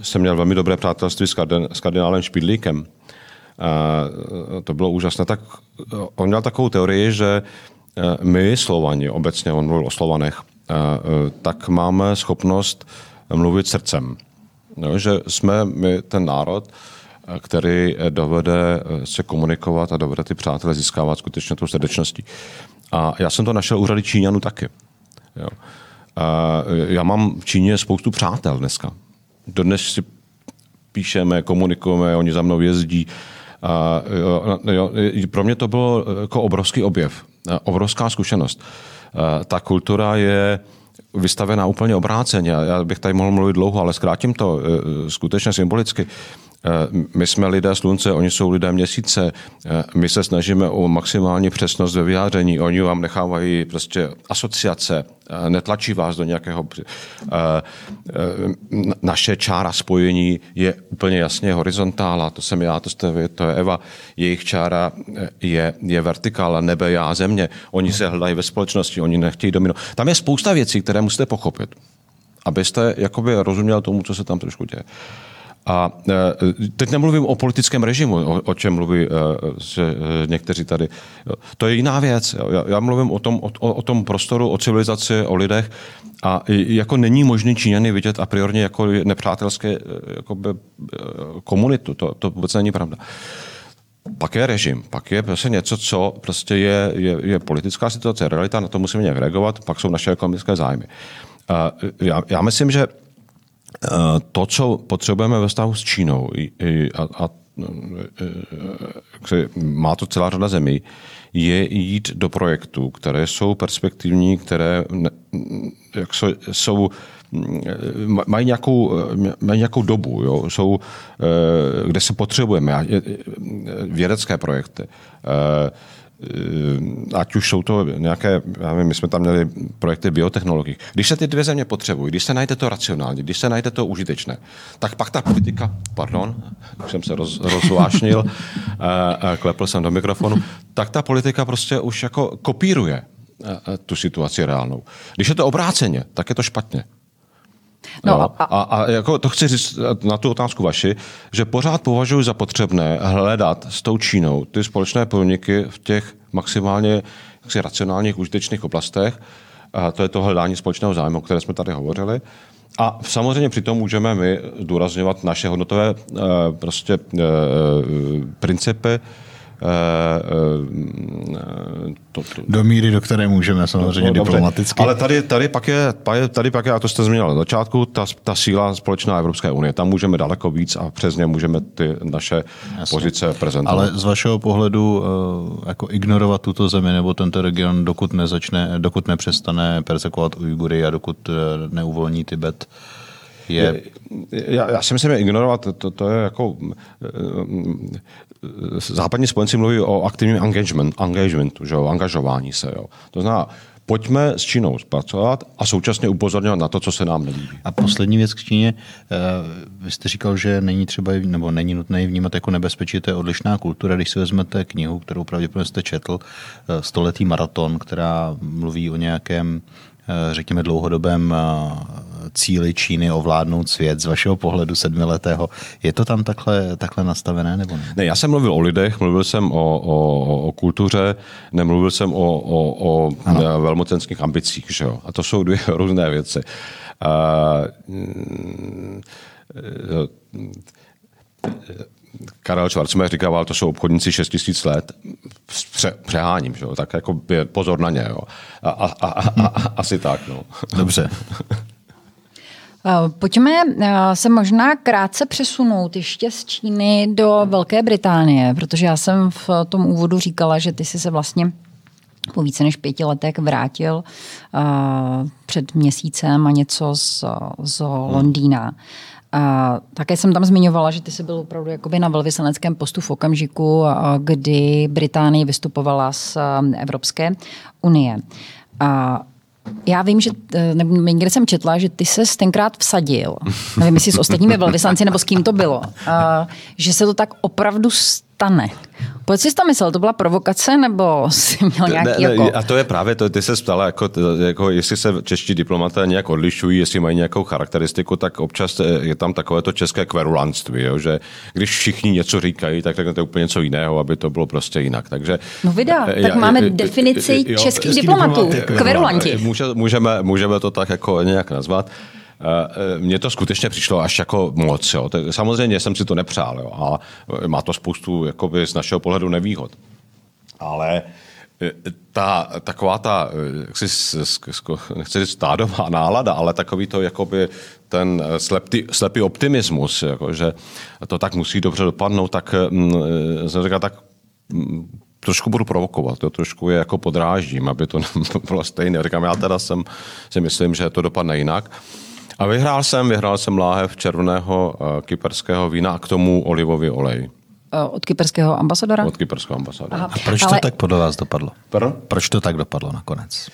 Speaker 3: jsem měl velmi dobré přátelství s kardinálem Špidlíkem, to bylo úžasné, tak on měl takovou teorii, že e, my, Slovani, obecně on mluvil o Slovanech, e, e, tak máme schopnost mluvit srdcem. No, že jsme my ten národ, který dovede se komunikovat a dovede ty přátelé získávat skutečně tou srdečností. A já jsem to našel u řady Číňanů taky. Jo. A já mám v Číně spoustu přátel dneska. Dodnes si píšeme, komunikujeme, oni za mnou jezdí. A, jo, jo, pro mě to bylo jako obrovský objev, obrovská zkušenost. A, ta kultura je vystavená úplně obráceně. Já bych tady mohl mluvit dlouho, ale zkrátím to e, skutečně symbolicky. Eh, my jsme lidé slunce, oni jsou lidé měsíce. Eh, my se snažíme o maximální přesnost ve vyjádření. Oni vám nechávají prostě asociace, eh, netlačí vás do nějakého... Naše čára spojení je úplně jasně horizontála. To jsem já, to jste vy, to je Eva. Jejich čára je, je vertikála, nebe, já, země. Oni se hledají ve společnosti, oni nechtějí domino. Tam je spousta věcí, které musíte pochopit, abyste jakoby rozuměl tomu, co se tam trošku děje. A e, teď nemluvím o politickém režimu, o, o čem mluví že e, někteří tady. To je jiná věc. Já, já mluvím o tom, o, o tom prostoru, o civilizaci, o lidech. A jako není možný Číňany vidět a priori jako nepřátelské e, jakoby, komunitu. To, to vůbec není pravda. Pak je režim, pak je prostě něco, co prostě je, je, je politická situace, realita, na to musíme nějak reagovat, pak jsou naše ekonomické zájmy. Já, já myslím, že to, co potřebujeme ve vztahu s Čínou, a, a eh, má to celá řada zemí, je jít do projektů, které jsou perspektivní, které jak jsou, jsou mají nějakou, mají nějakou dobu, jo? Jsou, eh, kde se potřebujeme, vědecké projekty, ať už jsou to nějaké, já nevím, my jsme tam měli projekty biotechnologií. Když se ty dvě země potřebují, když se najde to racionálně, když se najde to užitečné, tak pak ta politika, pardon, už jsem se roz, rozvášnil, klepl jsem do mikrofonu, tak ta politika prostě už jako kopíruje tu situaci reálnou. Když je to obráceně, tak je to špatně. No, a, a, a jako to chci říct na tu otázku vaši, že pořád považuji za potřebné hledat s tou Čínou ty společné podniky v těch maximálně jaksi, racionálních, užitečných oblastech. A to je to hledání společného zájmu, o které jsme tady hovořili. A samozřejmě přitom můžeme my zdůrazňovat naše hodnotové eh, prostě eh, principy,
Speaker 1: Eh, eh, to, to. Do míry, do které můžeme, samozřejmě no, diplomaticky.
Speaker 3: Ale tady, tady, pak je, tady pak je, a to jste zmínil na začátku, ta, ta síla společná Evropské unie. Tam můžeme daleko víc a přes ně můžeme ty naše Jasně. pozice prezentovat.
Speaker 1: Ale z vašeho pohledu eh, jako ignorovat tuto zemi nebo tento region, dokud, nezačne, dokud nepřestane persekovat Ujgury a dokud neuvolní Tibet, je...
Speaker 3: Já, já si myslím, že ignorovat, to, to je jako... Západní spojenci mluví o aktivním engagement, engagementu, že o angažování se. Jo. To znamená, pojďme s Čínou zpracovat a současně upozorňovat na to, co se nám nelíbí.
Speaker 1: A poslední věc k Číně. Eh, vy jste říkal, že není třeba, nebo není nutné ji vnímat jako nebezpečí, to je odlišná kultura. Když si vezmete knihu, kterou pravděpodobně jste četl, eh, Stoletý maraton, která mluví o nějakém řekněme, dlouhodobém eh, cíli Číny ovládnout svět z vašeho pohledu sedmiletého. Je to tam takhle, takhle nastavené nebo ne?
Speaker 3: Ne, já jsem mluvil o lidech, mluvil jsem o, o, o kultuře, nemluvil jsem o, o, o ano. velmocenských ambicích. Že jo? A to jsou dvě různé věci. Uh, Karel Schwarzenberg říkával, to jsou obchodníci 6 tisíc let. Pře, přeháním, že jo? tak jako pozor na ně. Jo? A, a, a, a, a, asi tak. No.
Speaker 1: Dobře.
Speaker 2: Eh, pojďme eh, se možná krátce přesunout ještě z Číny do Velké Británie, protože já jsem v tom úvodu říkala, že ty jsi se vlastně po více než pěti letech vrátil uh, před měsícem a něco z, z Londýna. A také jsem tam zmiňovala, že ty jsi byl opravdu jakoby na velvyslaneckém postu v okamžiku, kdy Británie vystupovala z Evropské unie. A já vím, že nebo někde jsem četla, že ty se tenkrát vsadil, nevím, jestli s ostatními velvyslanci nebo s kým to bylo, a, že se to tak opravdu stane. Proč jsi to myslel? To byla provokace nebo jsi měl nějaký ne, ne, jako...
Speaker 3: A to je právě to, ty se ptala, jako, jako, jestli se čeští diplomaté nějak odlišují, jestli mají nějakou charakteristiku, tak občas je tam takové to české kverulantství, jo, že když všichni něco říkají, tak řeknete úplně něco jiného, aby to bylo prostě jinak. Takže,
Speaker 2: no vydá, tak já, máme já, definici jo, českých diplomatů, kverulanti.
Speaker 3: Může, můžeme, můžeme to tak jako nějak nazvat. Eh, mně to skutečně přišlo až jako moc. Jo. Samozřejmě jsem si to nepřál jo. a má to spoustu jakoby, z našeho pohledu nevýhod. Ale eh, ta, taková ta, eh, jak si, nechci říct stádová nálada, ale takový to jakoby ten slepý, slepý optimismus, jako, že to tak musí dobře dopadnout, tak mm, jsem říkal, tak mm, trošku budu provokovat, to trošku je jako podrážím, aby to bylo stejné. Říkám, já teda jsem, si myslím, že to dopadne jinak. A vyhrál jsem, vyhrál jsem láhev červeného uh, kyperského vína a k tomu olivový olej.
Speaker 2: Eh, od kyperského ambasadora?
Speaker 3: Od kyperského ambasadora. Aha.
Speaker 1: A proč Ale... to tak podle vás dopadlo? Pardon? Proč to tak dopadlo nakonec?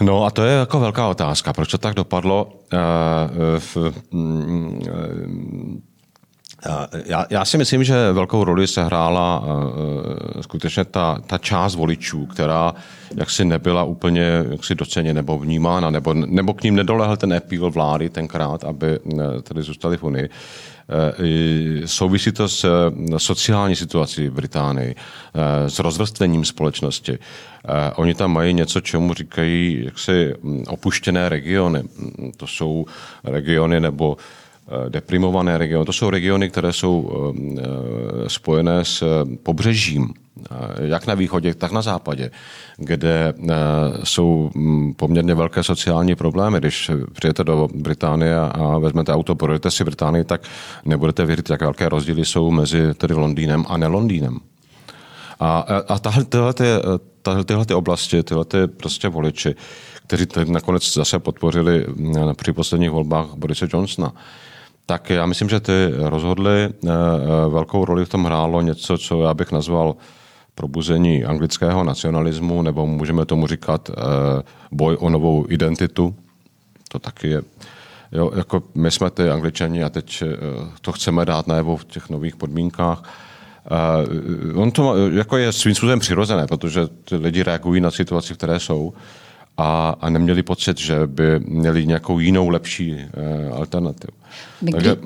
Speaker 3: No a to je jako velká otázka. Proč to tak dopadlo? Já, já si myslím, že velkou roli se hrála uh, skutečně ta, ta část voličů, která jaksi nebyla úplně jaksi doceně nebo vnímána, nebo, nebo k ním nedolehl ten epíl vlády tenkrát, aby tedy zůstali v Unii. Souvisí to s sociální situací v Británii, s rozvrstvením společnosti. Oni tam mají něco, čemu říkají jaksi mm, opuštěné regiony. To jsou regiony nebo Eh, deprimované regiony. To jsou regiony, které jsou eh, spojené s pobřežím, eh, jak na východě, tak na západě, kde jsou mm, poměrně velké sociální problémy. Když přijete do Británie a vezmete auto, projdete si Británii, tak nebudete věřit, jak velké rozdíly jsou mezi tedy Londýnem a nelondýnem. A, a tahle, tyhle, ty, tahle, tyhle ty oblasti, tyhle ty prostě voliči, kteří nakonec zase podpořili mm, při posledních volbách Borise Johnsona, tak já myslím, že ty rozhodly eh, eh, velkou roli v tom hrálo něco, co já bych nazval probuzení anglického nacionalismu, nebo můžeme tomu říkat boj o novou identitu. To taky je Jo, jako my jsme ty angličani a teď to chceme dát najevo v těch nových podmínkách. Uh, on to jako je svým způsobem přirozené, protože ty lidi reagují na situaci, které jsou a, a neměli pocit, že by měli nějakou jinou lepší uh, alternativu. Kdy... Takže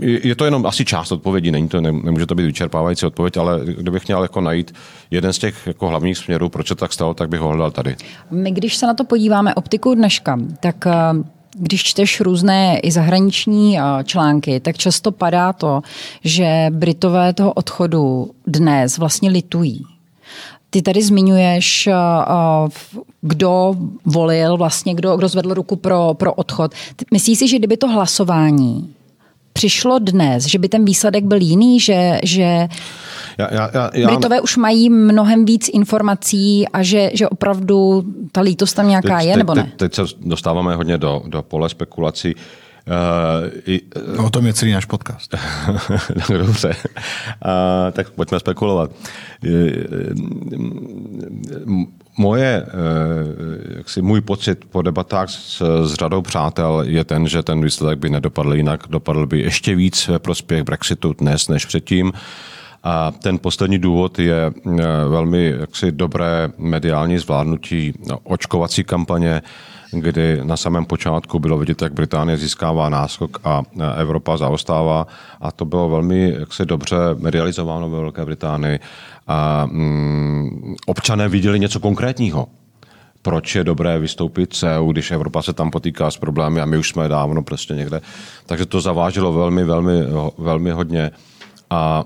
Speaker 3: je to jenom asi část odpovědi, není to, nemůže to být vyčerpávající odpověď, ale kdybych měl jako najít jeden z těch jako hlavních směrů, proč se tak stalo, tak bych ho hledal tady.
Speaker 2: My, když se na to podíváme optikou dneška, tak uh když čteš různé i zahraniční články, tak často padá to, že Britové toho odchodu dnes vlastně litují. Ty tady zmiňuješ, kdo volil, vlastně kdo, kdo zvedl ruku pro, pro odchod. Myslíš si, že kdyby to hlasování přišlo dnes, že by ten výsledek byl jiný, že, že já, já, já, já... Britové už mají mnohem víc informací a že, že opravdu ta lítost tam nějaká teď, je, nebo ne?
Speaker 3: Teď, teď se dostáváme hodně do, do pole spekulací.
Speaker 1: Uh, no, o tom je celý náš podcast.
Speaker 3: Dobře. Uh, tak pojďme spekulovat. Uh, moje, jaksi můj pocit po debatách s, s řadou přátel je ten, že ten výsledek by nedopadl jinak, dopadl by ještě víc ve prospěch Brexitu dnes než předtím. Uh, a ten poslední důvod je velmi jaksi dobré mediální zvládnutí no, očkovací kampaně, kdy na samém počátku bylo vidět, jak Británie získává náskok a Evropa zaostává. A to bylo velmi jaksi dobře medializováno ve Velké Británii. A mm, občané viděli něco konkrétního proč je dobré vystoupit z EU, když Evropa se tam potýká s problémy a my už jsme dávno prostě někde. Takže to zavážilo velmi, velmi, velmi hodně. A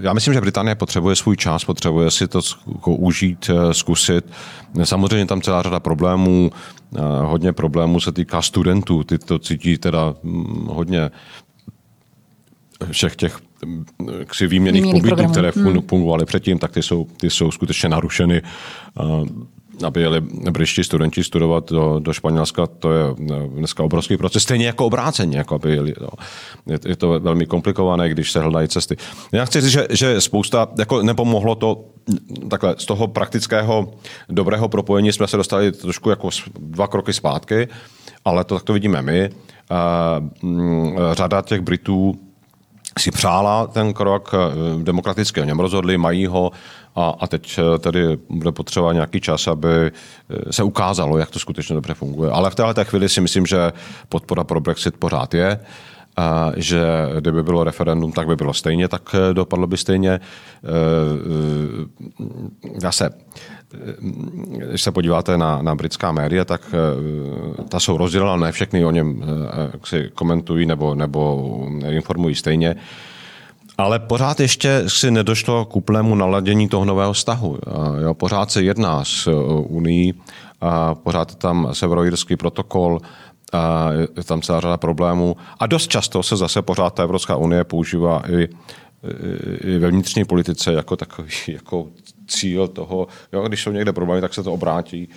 Speaker 3: já myslím, že Británie potřebuje svůj čas, potřebuje si to užít, e, zkusit. Samozřejmě tam celá řada problémů, e, hodně problémů se týká studentů, ty to cítí teda mm, hodně všech těch ksi výměných pobytů, které hmm. fungovaly předtím, tak ty jsou, ty jsou skutečně narušeny aby jeli britští studenti studovat do, do Španělska, to je eh, dneska obrovský proces, stejně jako obráceně, jako aby jeli. No. Je, je to velmi komplikované, když se hledají cesty. Já chci říct, že, že spousta, jako nepomohlo to takhle, z toho praktického dobrého propojení jsme se dostali trošku jako dva kroky zpátky, ale to tak to vidíme my. Uh, řada těch Britů si přála ten krok, eh, demokraticky o něm rozhodli, mají ho a, a teď eh, tady bude potřeba nějaký čas, aby eh, se ukázalo, jak to skutečně dobře funguje. Ale v této chvíli si myslím, že podpora pro Brexit pořád je a že kdyby bylo referendum, tak by bylo stejně, tak dopadlo by stejně. Zase, když se podíváte na, na britská média, tak ta jsou rozdělena, ne všechny o něm si komentují nebo, nebo informují stejně. Ale pořád ještě si nedošlo k úplnému naladění toho nového vztahu. Jo, pořád se jedná s Unii, a pořád je tam severoírský protokol, a je tam celá řada problémů. A dost často se zase pořád ta Evropská unie používá i, i ve vnitřní politice jako takový jako cíl toho, jo, když jsou někde problémy, tak se to obrátí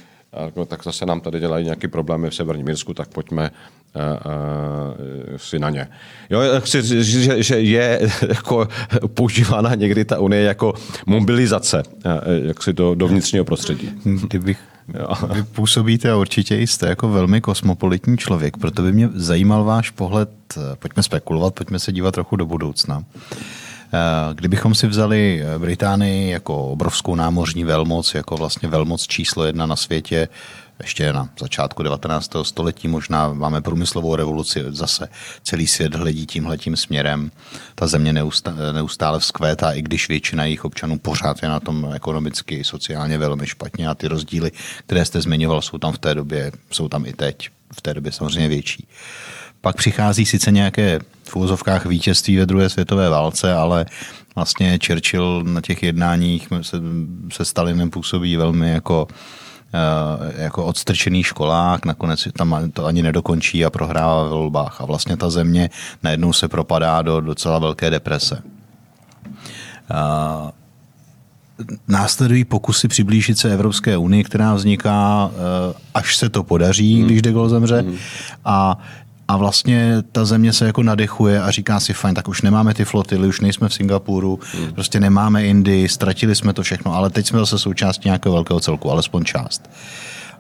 Speaker 3: tak zase nám tady dělají nějaké problémy v Severním Mírsku, tak pojďme uh, uh, si na ně. Jo, chci říct, že, že je jako používána někdy ta unie jako mobilizace uh, jak si do, do vnitřního prostředí.
Speaker 1: Kdybych vy působíte a určitě jste jako velmi kosmopolitní člověk, proto by mě zajímal váš pohled, pojďme spekulovat, pojďme se dívat trochu do budoucna. Eh, kdybychom si vzali eh, Británii jako obrovskou námořní velmoc, jako vlastně velmoc číslo jedna na světě, ještě na začátku 19. století možná máme průmyslovou revoluci, zase celý svět hledí tímhletím směrem. Ta země neustále vzkvétá, i když většina jejich občanů pořád je na tom ekonomicky i sociálně velmi špatně a ty rozdíly, které jste zmiňoval, jsou tam v té době, jsou tam i teď, v té době samozřejmě větší. Pak přichází sice nějaké v úvozovkách vítězství ve druhé světové válce, ale vlastně Churchill na těch jednáních se, se Stalinem působí velmi jako eh, jako odstrčený školák, nakonec tam to ani nedokončí a prohrává ve volbách. A vlastně ta země najednou se propadá do docela velké deprese. Eh, následují pokusy přiblížit se Evropské unii, která vzniká, eh, až se to podaří, mm. když de Gaulle zemře. Mm. A a vlastně ta země se jako nadechuje a říká si, fajn, tak už nemáme ty flotily, už nejsme v Singapuru, hmm. prostě nemáme Indii, ztratili jsme to všechno, ale teď jsme zase součástí nějakého velkého celku, alespoň část.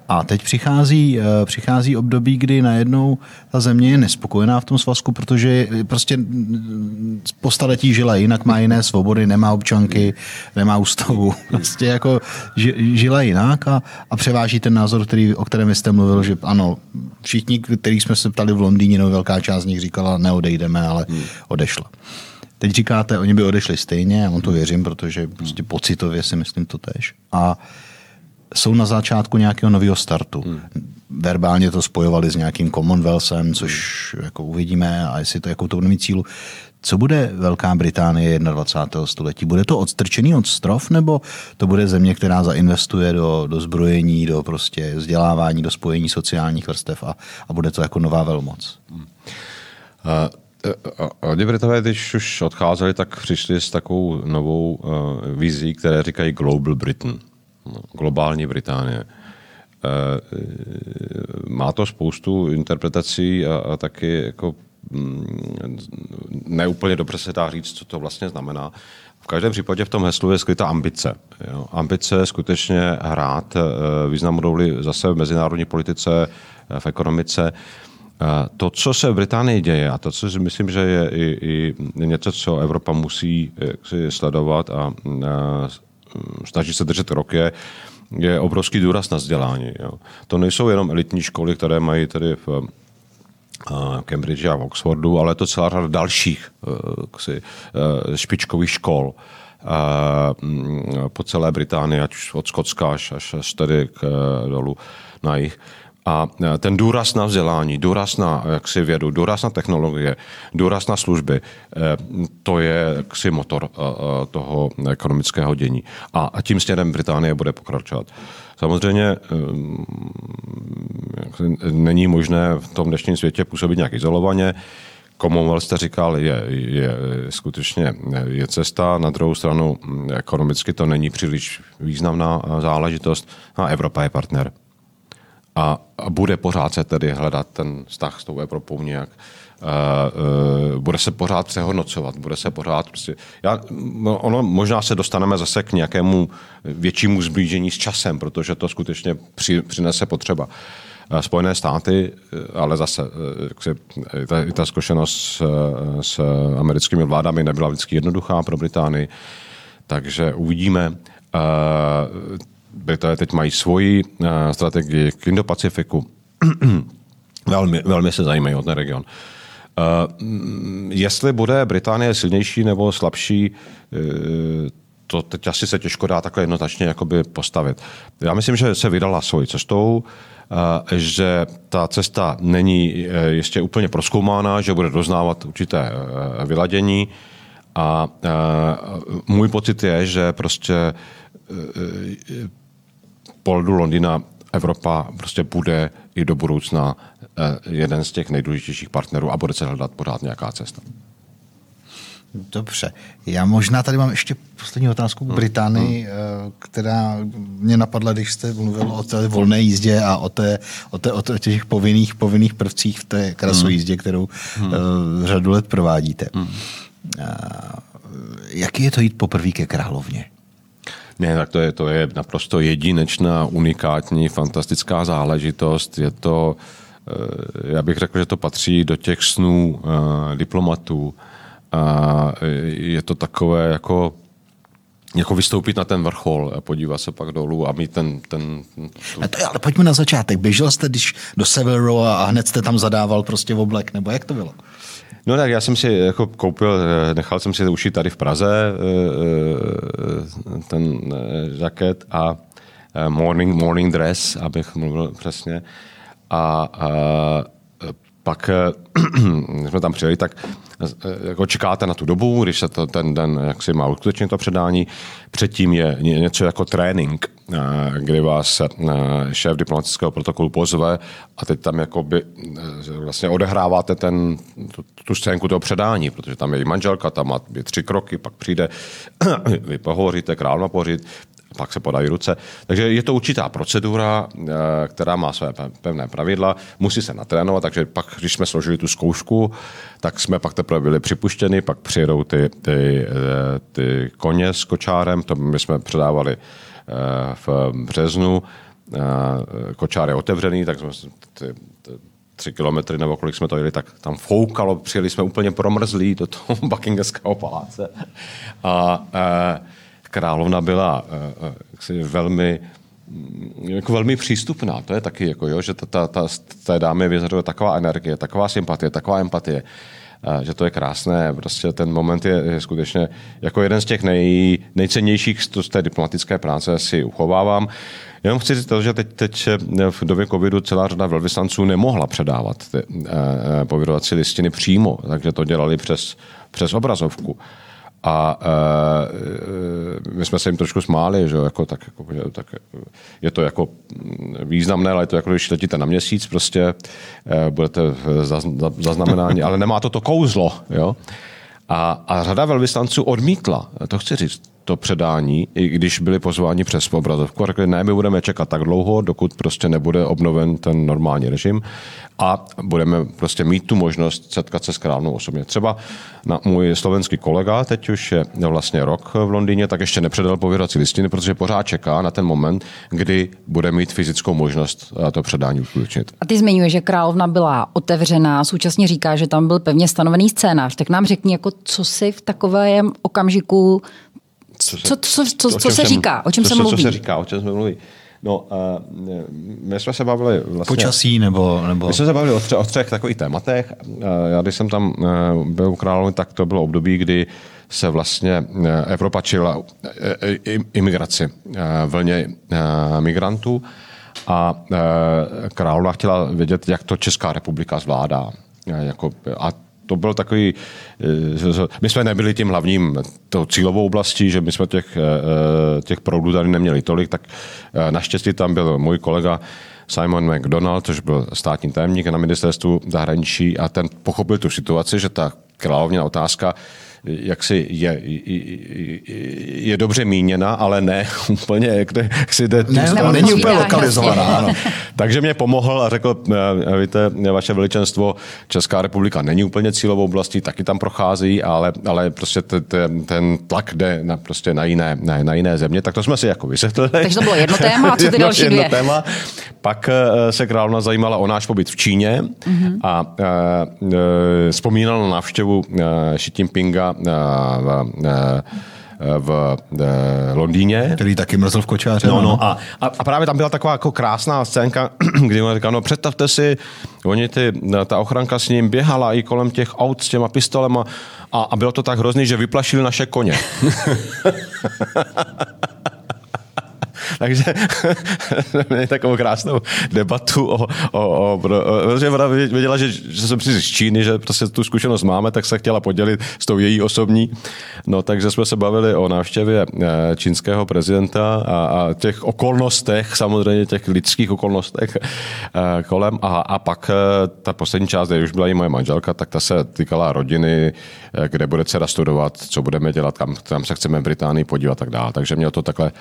Speaker 1: A teď přichází, eh, přichází období, kdy najednou ta země je nespokojená v tom svazku, protože prostě po staletí žila jinak, má jiné svobody, nemá občanky, nemá ústavu. Prostě jako žila jinak a, a převáží ten názor, který, o kterém jste mluvil, že ano, všichni, kteří jsme se ptali v Londýně, no velká část z nich říkala, neodejdeme, ale hmm. odešla. Teď říkáte, oni by odešli stejně, já vám to věřím, protože prostě pocitově si myslím to tež. A jsou na začátku nějakého nového startu. Hmm. Verbálně to spojovali s nějakým Commonwealthem, což jako uvidíme, a jestli to jakou to bude mít cílu. Co bude Velká Británie 21. století? Bude to odstrčený od strov, nebo to bude země, která zainvestuje do, do zbrojení, do prostě vzdělávání, do spojení sociálních vrstev a, a bude to jako nová velmoc? Hmm.
Speaker 3: Uh, Oni Britové, když už odcházeli, tak přišli s takovou novou uh, vizí, které říkají Global Britain globální Británie. Eh, má to spoustu interpretací a, a taky jako mm, neúplně dobře se dá říct, co to vlastně znamená. V každém případě v tom heslu je skrytá ambice. Jo. Ambice skutečně hrát eh, významnou roli zase v mezinárodní politice, eh, v ekonomice. To, co se v Británii děje a to, co si myslím, že je i, i něco, co Evropa musí sledovat a snaží se držet rok, je, je obrovský důraz na vzdělání. Jo. To nejsou jenom elitní školy, které mají tady v uh, Cambridge a v Oxfordu, ale to celá řada dalších uh, ksi, uh, špičkových škol po celé Británii, ať už od Skotska až, až tady k, dolů na jich. A e, ten důraz na vzdělání, důraz na jaksi vědu, důraz na technologie, důraz na služby, e, to je jaksi motor e, toho ekonomického dění. A tím směrem Británie bude pokračovat. Samozřejmě není možné v tom dnešním světě působit nějak izolovaně. Commonwealth jste říkal, je, je skutečně je cesta. Na druhou stranu ekonomicky to není příliš významná záležitost. A Evropa je partner a, bude pořád se tedy hledat ten vztah s tou Evropou nějak. Uh, bude se pořád přehodnocovat, bude se pořád prostě... Já, no, ono, možná se dostaneme zase k nějakému většímu zblížení s časem, protože to skutečně při, přinese potřeba. Spojené státy, ale zase ta, ta zkušenost s, s americkými vládami nebyla vždycky jednoduchá pro Británii, takže uvidíme. Britové teď mají svoji uh, strategii k Indo-Pacifiku. velmi, velmi se zajímají o ten region. Uh, jestli bude Británie silnější nebo slabší, uh, to teď asi se těžko dá takhle jednoznačně postavit. Já myslím, že se vydala svojí cestou, že ta cesta není ještě úplně proskoumána, že bude doznávat určité vyladění a můj pocit je, že prostě pohledu Londýna Evropa prostě bude i do budoucna eh, jeden z těch nejdůležitějších partnerů a bude se hledat pořád nějaká cesta.
Speaker 1: Dobře. Já možná tady mám ještě poslední otázku k hmm. Británii, hmm. která mě napadla, když jste mluvil o té volné jízdě a o, té, o, té, o těch povinných, povinných prvcích v té krasojízdě, kterou hmm. uh, řadu let provádíte. Hmm. Jaký je to jít poprvé ke královně?
Speaker 3: Ne, tak to je, to je naprosto jedinečná, unikátní, fantastická záležitost. Je to, eh, já bych řekl, že to patří do těch snů uh, diplomatů. A je to takové jako jako vystoupit na ten vrchol a podívat se pak dolů a mít ten... ten
Speaker 1: tu... to, ale pojďme na začátek. Běžel jste když do Severo a hned jste tam zadával prostě v oblek, nebo jak to bylo?
Speaker 3: No tak já jsem si jako koupil, eh, nechal jsem si ušít tady v Praze eh, eh, ten žaket a morning, morning dress, abych mluvil přesně. A, a pak když jsme tam přijeli, tak jako čekáte na tu dobu, když se to, ten den jak si má uskutečnit to předání. Předtím je něco jako trénink, kdy vás šéf diplomatického protokolu pozve a teď tam jakoby vlastně odehráváte ten, tu, tu scénku toho předání, protože tam je i manželka, tam má tři kroky, pak přijde, vy pohovoříte, král má pohořit, pak se podají ruce. Takže je to určitá procedura, která má své pevné pravidla, musí se natrénovat, takže pak, když jsme složili tu zkoušku, tak jsme pak teprve byli připuštěni, pak přijedou ty, ty, ty koně s kočárem, to my jsme předávali v březnu, kočár je otevřený, tak jsme ty, tři kilometry nebo kolik jsme to jeli, tak tam foukalo, přijeli jsme úplně promrzlí do toho Buckinghamského paláce. A e, královna byla e, jaksi velmi jako velmi přístupná, to je taky, jako, jo, že ta, ta, ta, té dámy vyzařuje taková energie, taková sympatie, taková empatie, že to je krásné. Prostě ten moment je, je skutečně jako jeden z těch nej, nejcennějších z té diplomatické práce si uchovávám. Jenom chci říct to, že teď, teď v době covidu celá řada velvyslanců nemohla předávat ty eh, eh, povědovací listiny přímo, takže to dělali přes, přes obrazovku. A e, my jsme se jim trošku smáli, že jako, tak, jako, tak je to jako významné, ale je to jako, když letíte na měsíc, prostě e, budete zaznamenáni, ale nemá to to kouzlo. Jo? A, a řada velvyslanců odmítla, to chci říct, to předání, i když byli pozváni přes obrazovku a řekli, ne, my budeme čekat tak dlouho, dokud prostě nebude obnoven ten normální režim a budeme prostě mít tu možnost setkat se s královnou osobně. Třeba na můj slovenský kolega, teď už je vlastně rok v Londýně, tak ještě nepředal pověrací listiny, protože pořád čeká na ten moment, kdy bude mít fyzickou možnost to předání uskutečnit.
Speaker 2: A ty zmiňuješ, že královna byla otevřená, současně říká, že tam byl pevně stanovený scénář. Tak nám řekni, jako co si v takovém okamžiku co, se, co, co, co, co se říká? O čem
Speaker 3: co,
Speaker 2: se mluví?
Speaker 3: Co se říká, o čem se mluví? No, uh, my jsme se bavili vlastně...
Speaker 1: Počasí nebo... nebo...
Speaker 3: My jsme se bavili o, tře, o třech takových tématech. Uh, já když jsem tam uh, byl u královny, tak to bylo období, kdy se vlastně Evropa čila imigraci, vlně migrantů a královna chtěla vědět, jak to Česká republika zvládá. Jako, a to byl takový, eh, my jsme nebyli tím hlavním tou cílovou oblastí, že my jsme těch, eh, eh, těch proudů tady neměli tolik, tak naštěstí tam byl můj kolega Simon McDonald, což byl státní tajemník na ministerstvu zahraničí a ten pochopil tu situaci, že ta královněna otázka jak si je, je dobře míněna, ale ne úplně, jak, jak si jde
Speaker 1: ne, ne, není úplně lokalizovaná. Ano.
Speaker 3: Takže mě pomohl a řekl, eh, víte, vaše veličenstvo, Česká republika není úplně cílovou oblastí, taky tam prochází, ale, ale prostě ten, ten tlak jde na, prostě na jiné, na, na jiné země, tak to jsme si jako vysvětlili.
Speaker 2: Takže to bylo jedno téma, a co ty jedno, další jedno
Speaker 3: téma. Pak eh, se královna zajímala o náš pobyt v Číně mm-hmm. a e, vzpomínala na návštěvu Xi Jinpinga v, v Londýně.
Speaker 1: Který taky mrzl v kočáře.
Speaker 3: No, no, a, a, právě tam byla taková jako krásná scénka, kdy on říkal, no představte si, oni ty, ta ochranka s ním běhala i kolem těch aut s těma pistolema a, a bylo to tak hrozný, že vyplašili naše koně. Takže měli takovou krásnou debatu o, o, o, protože ona věděla, že, že jsem přišel z Číny, že prostě tu zkušenost máme, tak se chtěla podělit s tou její osobní. No takže jsme se bavili o návštěvě eh, čínského prezidenta a, a těch okolnostech, samozřejmě těch lidských okolnostech eh, kolem a, a pak eh, ta poslední část, kde už byla i moje manželka, tak ta se týkala rodiny, kde bude dcera studovat, co budeme dělat, kam, kam se chceme v Británii podívat a tak dále. Takže mělo to takhle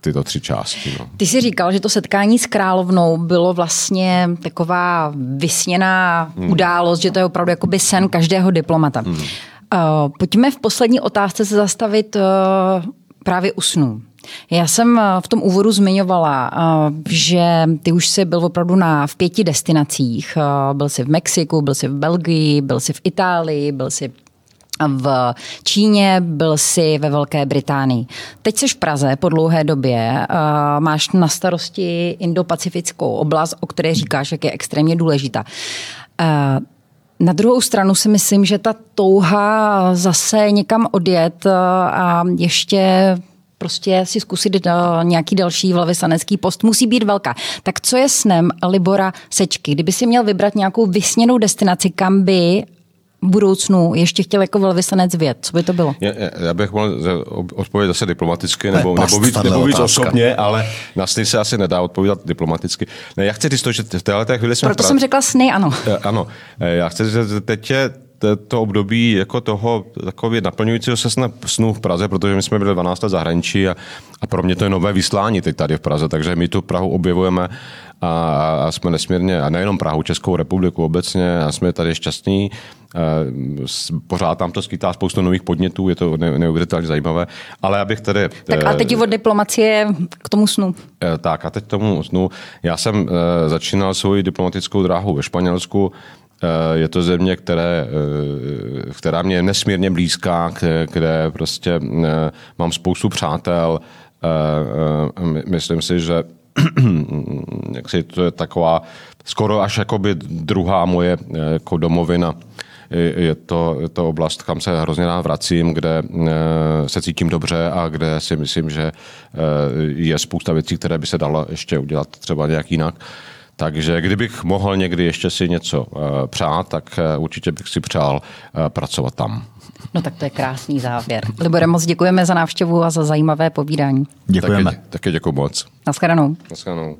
Speaker 3: tyto tři části. No.
Speaker 2: Ty jsi říkal, že to setkání s královnou bylo vlastně taková vysněná hmm. událost, že to je opravdu jakoby sen každého diplomata. Hmm. Uh, pojďme v poslední otázce se zastavit uh, právě u snů. Já jsem eh, v tom úvodu zmiňovala, že ty už jsi byl opravdu na, v pěti destinacích. Byl jsi v Mexiku, byl jsi v Belgii, byl jsi v Itálii, byl jsi v Číně, byl jsi ve Velké Británii. Teď jsi v Praze po dlouhé době, máš na starosti Indo-Pacifickou oblast, o které říkáš, jak je extrémně důležitá. Na druhou stranu si myslím, že ta touha zase někam odjet a ještě prostě si zkusit nějaký další velvyslanecký post musí být velká. Tak co je snem Libora Sečky? Kdyby si měl vybrat nějakou vysněnou destinaci, kam by budoucnu ještě chtěl jako velvyslanec věd? Co by to bylo?
Speaker 3: Já, já bych mohl odpovědět zase diplomaticky, nebo, nebo víc, nebo víc osobně, ale na sny se asi nedá odpovídat diplomaticky. Ne, já chci říct to, že v této chvíli jsme...
Speaker 2: Proto jsem řekla sny, ano.
Speaker 3: Ano, já chci říct, že teď je to období jako toho takový naplňujícího se snu v Praze, protože my jsme byli 12 let zahraničí a, a pro mě to je nové vyslání teď tady v Praze, takže my tu Prahu objevujeme a, a jsme nesmírně, a nejenom Prahu, Českou republiku obecně, a jsme tady šťastní. Pořád tam to skýtá spoustu nových podnětů, je to neuvěřitelně zajímavé. Ale abych tady...
Speaker 2: Tak a teď od diplomacie k tomu snu.
Speaker 3: Tak a teď k tomu snu. Já jsem začínal svoji diplomatickou dráhu ve Španělsku, je to země, které, která mě je nesmírně blízká, kde prostě mám spoustu přátel. Myslím si, že jak si to je taková skoro až jakoby druhá moje jako domovina. Je to, je to oblast, kam se hrozně rád vracím, kde se cítím dobře a kde si myslím, že je spousta věcí, které by se dalo ještě udělat třeba nějak jinak. Takže kdybych mohl někdy ještě si něco přát, tak určitě bych si přál pracovat tam.
Speaker 2: No tak to je krásný závěr. Libore, moc děkujeme za návštěvu a za zajímavé povídání.
Speaker 1: Děkujeme.
Speaker 3: Také, také děkuji moc.
Speaker 2: Naschledanou.
Speaker 3: Naschledanou.